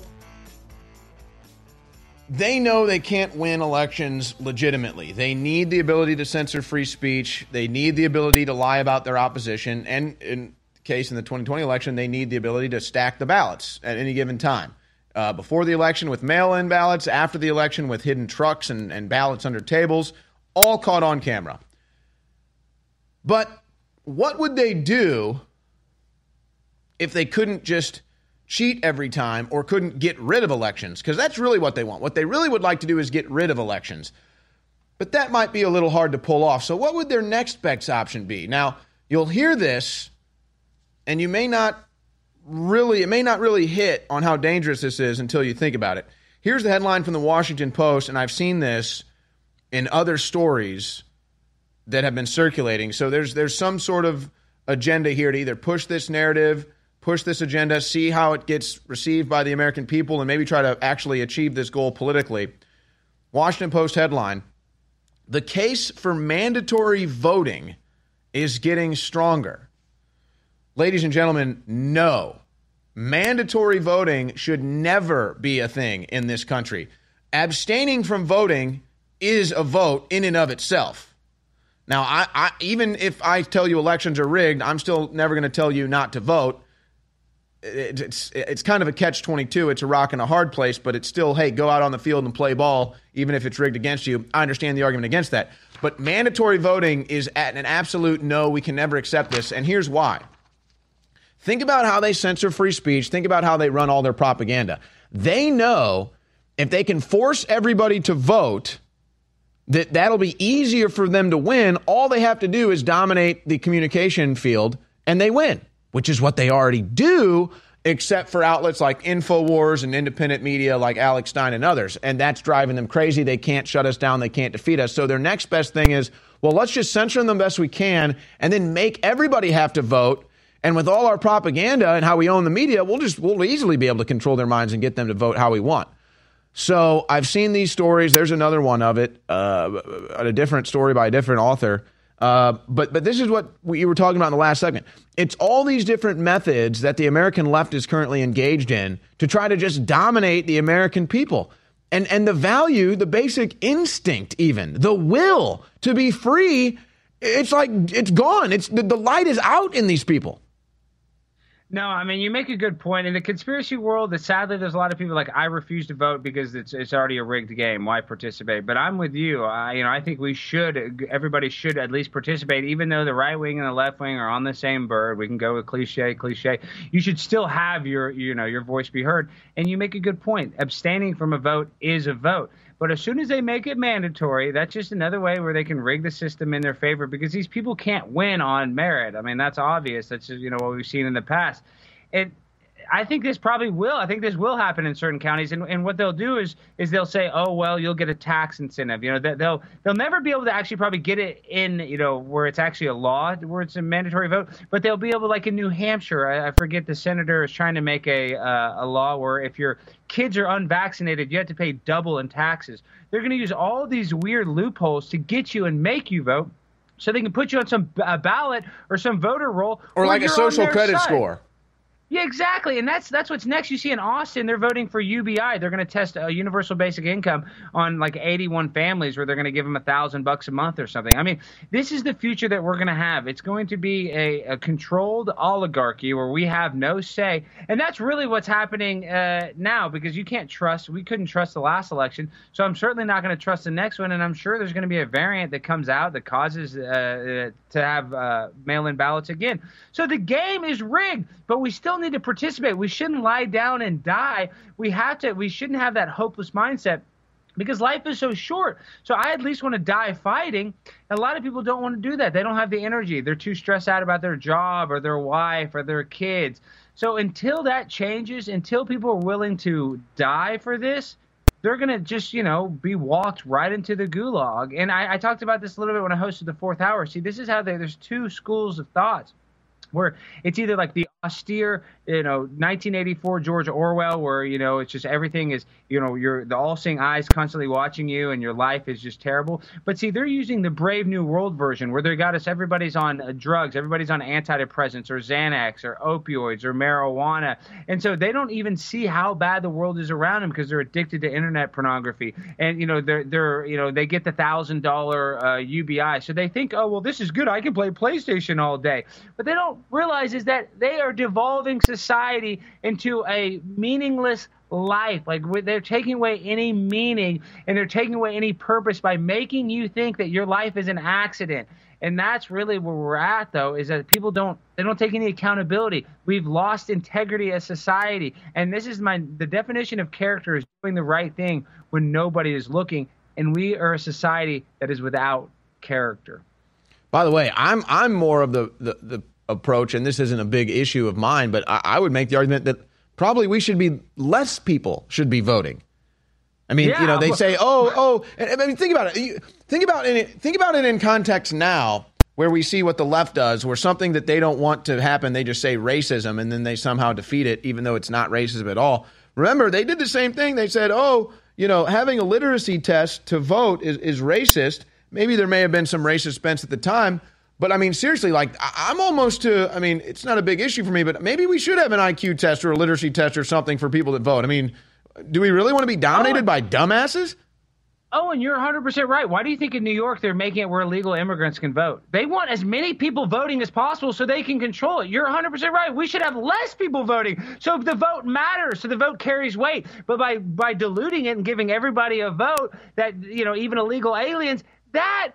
they know they can't win elections legitimately. They need the ability to censor free speech. They need the ability to lie about their opposition. And in case in the 2020 election, they need the ability to stack the ballots at any given time. Uh, before the election with mail in ballots, after the election with hidden trucks and, and ballots under tables, all caught on camera. But what would they do if they couldn't just cheat every time or couldn't get rid of elections because that's really what they want. What they really would like to do is get rid of elections. But that might be a little hard to pull off. So, what would their next best option be? Now, you'll hear this and you may not really, it may not really hit on how dangerous this is until you think about it. Here's the headline from the Washington Post, and I've seen this in other stories that have been circulating. So, there's, there's some sort of agenda here to either push this narrative push this agenda, see how it gets received by the American people, and maybe try to actually achieve this goal politically. Washington Post headline The case for mandatory voting is getting stronger. Ladies and gentlemen, no. Mandatory voting should never be a thing in this country. Abstaining from voting is a vote in and of itself. Now, I, I, even if I tell you elections are rigged, I'm still never going to tell you not to vote. It's it's kind of a catch 22 it's a rock and a hard place but it's still hey go out on the field and play ball even if it's rigged against you. I understand the argument against that. But mandatory voting is at an absolute no we can never accept this and here's why. Think about how they censor free speech. Think about how they run all their propaganda. They know if they can force everybody to vote that that'll be easier for them to win all they have to do is dominate the communication field and they win which is what they already do, except for outlets like InfoWars and independent media like Alex Stein and others. And that's driving them crazy. They can't shut us down, they can't defeat us. So their next best thing is, well, let's just censor them the best we can and then make everybody have to vote. And with all our propaganda and how we own the media, we'll just we'll easily be able to control their minds and get them to vote how we want. So I've seen these stories. There's another one of it, uh, a different story by a different author uh, but but this is what we were talking about in the last segment. It's all these different methods that the American left is currently engaged in to try to just dominate the American people. And and the value, the basic instinct, even the will to be free, it's like it's gone. It's the, the light is out in these people. No, I mean you make a good point. In the conspiracy world, that sadly there's a lot of people like I refuse to vote because it's it's already a rigged game. Why participate? But I'm with you. I, you know, I think we should. Everybody should at least participate, even though the right wing and the left wing are on the same bird. We can go with cliche, cliche. You should still have your you know your voice be heard. And you make a good point. Abstaining from a vote is a vote. But as soon as they make it mandatory, that's just another way where they can rig the system in their favor because these people can't win on merit. I mean, that's obvious. That's just, you know what we've seen in the past. It I think this probably will. I think this will happen in certain counties, and, and what they'll do is is they'll say, oh well, you'll get a tax incentive. You know, they'll they'll never be able to actually probably get it in, you know, where it's actually a law, where it's a mandatory vote, but they'll be able, like in New Hampshire, I, I forget the senator is trying to make a uh, a law where if your kids are unvaccinated, you have to pay double in taxes. They're going to use all these weird loopholes to get you and make you vote so they can put you on some uh, ballot or some voter roll or like a social credit side. score yeah, exactly, and that's that's what's next. You see in Austin, they're voting for UBI. They're going to test a universal basic income on like 81 families, where they're going to give them a thousand bucks a month or something. I mean, this is the future that we're going to have. It's going to be a, a, controlled oligarchy where we have no say, and that's really what's happening uh, now because you can't trust. We couldn't trust the last election, so I'm certainly not going to trust the next one. And I'm sure there's going to be a variant that comes out that causes uh, to have uh, mail-in ballots again. So the game is rigged, but we still need to participate. We shouldn't lie down and die. We have to. We shouldn't have that hopeless mindset because life is so short. So I at least want to die fighting. A lot of people don't want to do that. They don't have the energy. They're too stressed out about their job or their wife or their kids. So until that changes, until people are willing to die for this, they're going to just, you know, be walked right into the gulag. And I, I, talked about this a little bit when I hosted the fourth hour. See, this is how they, there's two schools of thoughts. Where it's either like the austere, you know, 1984 George Orwell, where you know it's just everything is, you know, you're the all-seeing eyes constantly watching you, and your life is just terrible. But see, they're using the Brave New World version, where they got us, everybody's on uh, drugs, everybody's on antidepressants or Xanax or opioids or marijuana, and so they don't even see how bad the world is around them because they're addicted to internet pornography, and you know they're they're you know they get the thousand dollar uh, UBI, so they think, oh well, this is good, I can play PlayStation all day, but they don't realize is that they are devolving society into a meaningless life. Like they're taking away any meaning and they're taking away any purpose by making you think that your life is an accident. And that's really where we're at, though, is that people don't they don't take any accountability. We've lost integrity as society, and this is my the definition of character is doing the right thing when nobody is looking, and we are a society that is without character. By the way, I'm I'm more of the the, the approach, and this isn't a big issue of mine, but I, I would make the argument that probably we should be less people should be voting. I mean, yeah. you know, they say, "Oh, oh." I mean, think about it. Think about it. Think about it in context now, where we see what the left does, where something that they don't want to happen, they just say racism, and then they somehow defeat it, even though it's not racism at all. Remember, they did the same thing. They said, "Oh, you know, having a literacy test to vote is, is racist." Maybe there may have been some racist bents at the time, but I mean, seriously, like I'm almost to. I mean, it's not a big issue for me, but maybe we should have an IQ test or a literacy test or something for people that vote. I mean, do we really want to be dominated oh, by dumbasses? Oh, and you're 100% right. Why do you think in New York they're making it where illegal immigrants can vote? They want as many people voting as possible so they can control it. You're 100% right. We should have less people voting so the vote matters, so the vote carries weight. But by by diluting it and giving everybody a vote that, you know, even illegal aliens, that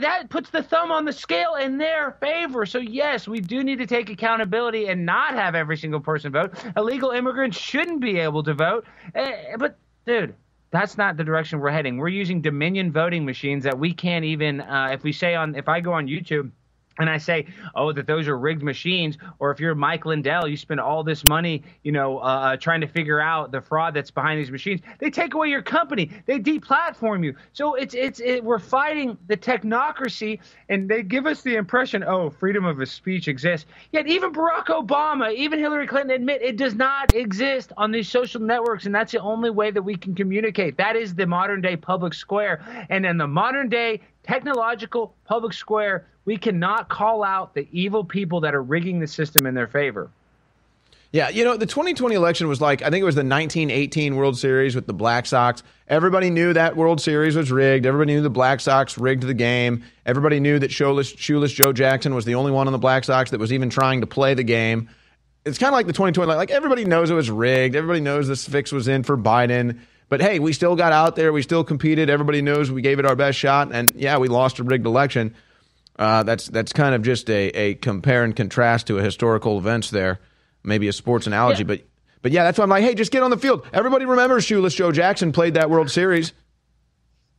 that puts the thumb on the scale in their favor. So yes, we do need to take accountability and not have every single person vote. Illegal immigrants shouldn't be able to vote. Uh, but dude, that's not the direction we're heading. We're using Dominion voting machines that we can't even. Uh, if we say on, if I go on YouTube and I say, oh, that those are rigged machines, or if you're Mike Lindell, you spend all this money, you know, uh, uh, trying to figure out the fraud that's behind these machines. They take away your company. They deplatform you. So it's it's it, we're fighting the technocracy, and they give us the impression, oh, freedom of speech exists. Yet even Barack Obama, even Hillary Clinton admit it does not exist on these social networks, and that's the only way that we can communicate. That is the modern day public square, and in the modern day technological public square, we cannot call out the evil people that are rigging the system in their favor. Yeah, you know, the 2020 election was like, I think it was the 1918 World Series with the Black Sox. Everybody knew that World Series was rigged. Everybody knew the Black Sox rigged the game. Everybody knew that shoeless, shoeless Joe Jackson was the only one on the Black Sox that was even trying to play the game. It's kind of like the 2020, like everybody knows it was rigged. Everybody knows this fix was in for Biden. But hey, we still got out there. We still competed. Everybody knows we gave it our best shot. And yeah, we lost a rigged election. Uh, that's that's kind of just a, a compare and contrast to a historical events there, maybe a sports analogy. Yeah. But but yeah, that's why I'm like, hey, just get on the field. Everybody remembers Shoeless Joe Jackson played that World Series.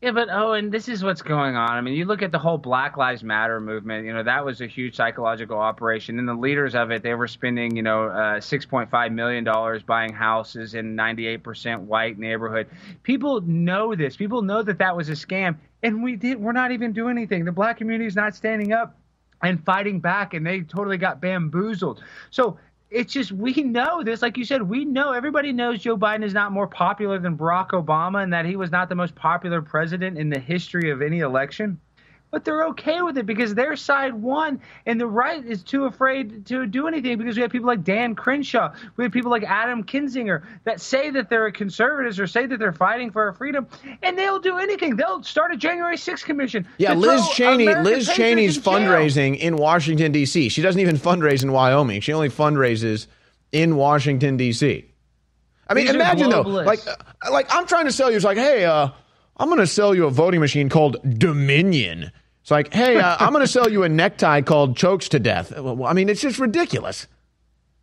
Yeah, but oh, and this is what's going on. I mean, you look at the whole Black Lives Matter movement. You know, that was a huge psychological operation, and the leaders of it, they were spending, you know, uh, six point five million dollars buying houses in ninety eight percent white neighborhood. People know this. People know that that was a scam, and we did. We're not even doing anything. The black community is not standing up and fighting back, and they totally got bamboozled. So it's just we know this. Like you said we know everybody knows joe biden is not more popular than barack obama and that he was not the most popular president in the history of any election but they're okay with it because their side won and the right is too afraid to do anything because we have people like Dan Crenshaw, we have people like Adam Kinzinger that say that they're conservatives or say that they're fighting for our freedom, and they'll do anything. They'll start a January 6th commission. Yeah, Liz Cheney. American Liz Cheney's in fundraising in Washington D.C. She doesn't even fundraise in Wyoming. She only fundraises in Washington D.C. I mean, These imagine though, like, uh, like I'm trying to sell you. It's like, hey, uh, I'm going to sell you a voting machine called Dominion. It's like, hey, uh, I'm going to sell you a necktie called Chokes to Death. I mean, it's just ridiculous.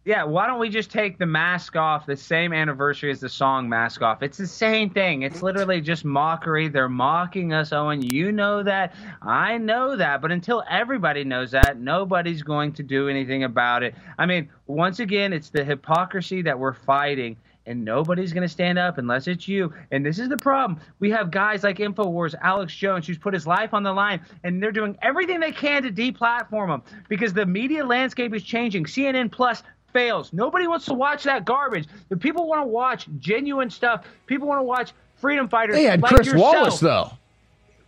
Yeah, why don't we just take the mask off the same anniversary as the song Mask Off? It's the same thing. It's literally just mockery. They're mocking us, Owen. You know that. I know that. But until everybody knows that, nobody's going to do anything about it. I mean, once again, it's the hypocrisy that we're fighting and nobody's going to stand up unless it's you. And this is the problem. We have guys like Infowars, Alex Jones, who's put his life on the line, and they're doing everything they can to deplatform him because the media landscape is changing. CNN Plus fails. Nobody wants to watch that garbage. The people want to watch genuine stuff, people want to watch freedom fighters. They had like Chris yourself. Wallace though.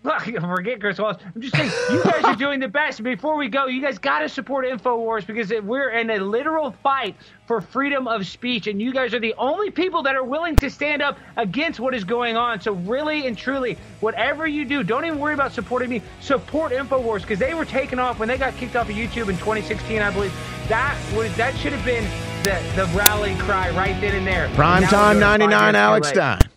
Forget Chris Wallace. I'm just saying, you guys are doing the best. Before we go, you guys got to support InfoWars because we're in a literal fight for freedom of speech, and you guys are the only people that are willing to stand up against what is going on. So, really and truly, whatever you do, don't even worry about supporting me. Support InfoWars because they were taken off when they got kicked off of YouTube in 2016, I believe. That was that should have been the, the rally cry right then and there. Prime And time we're doing it five 99 Alex. Stein.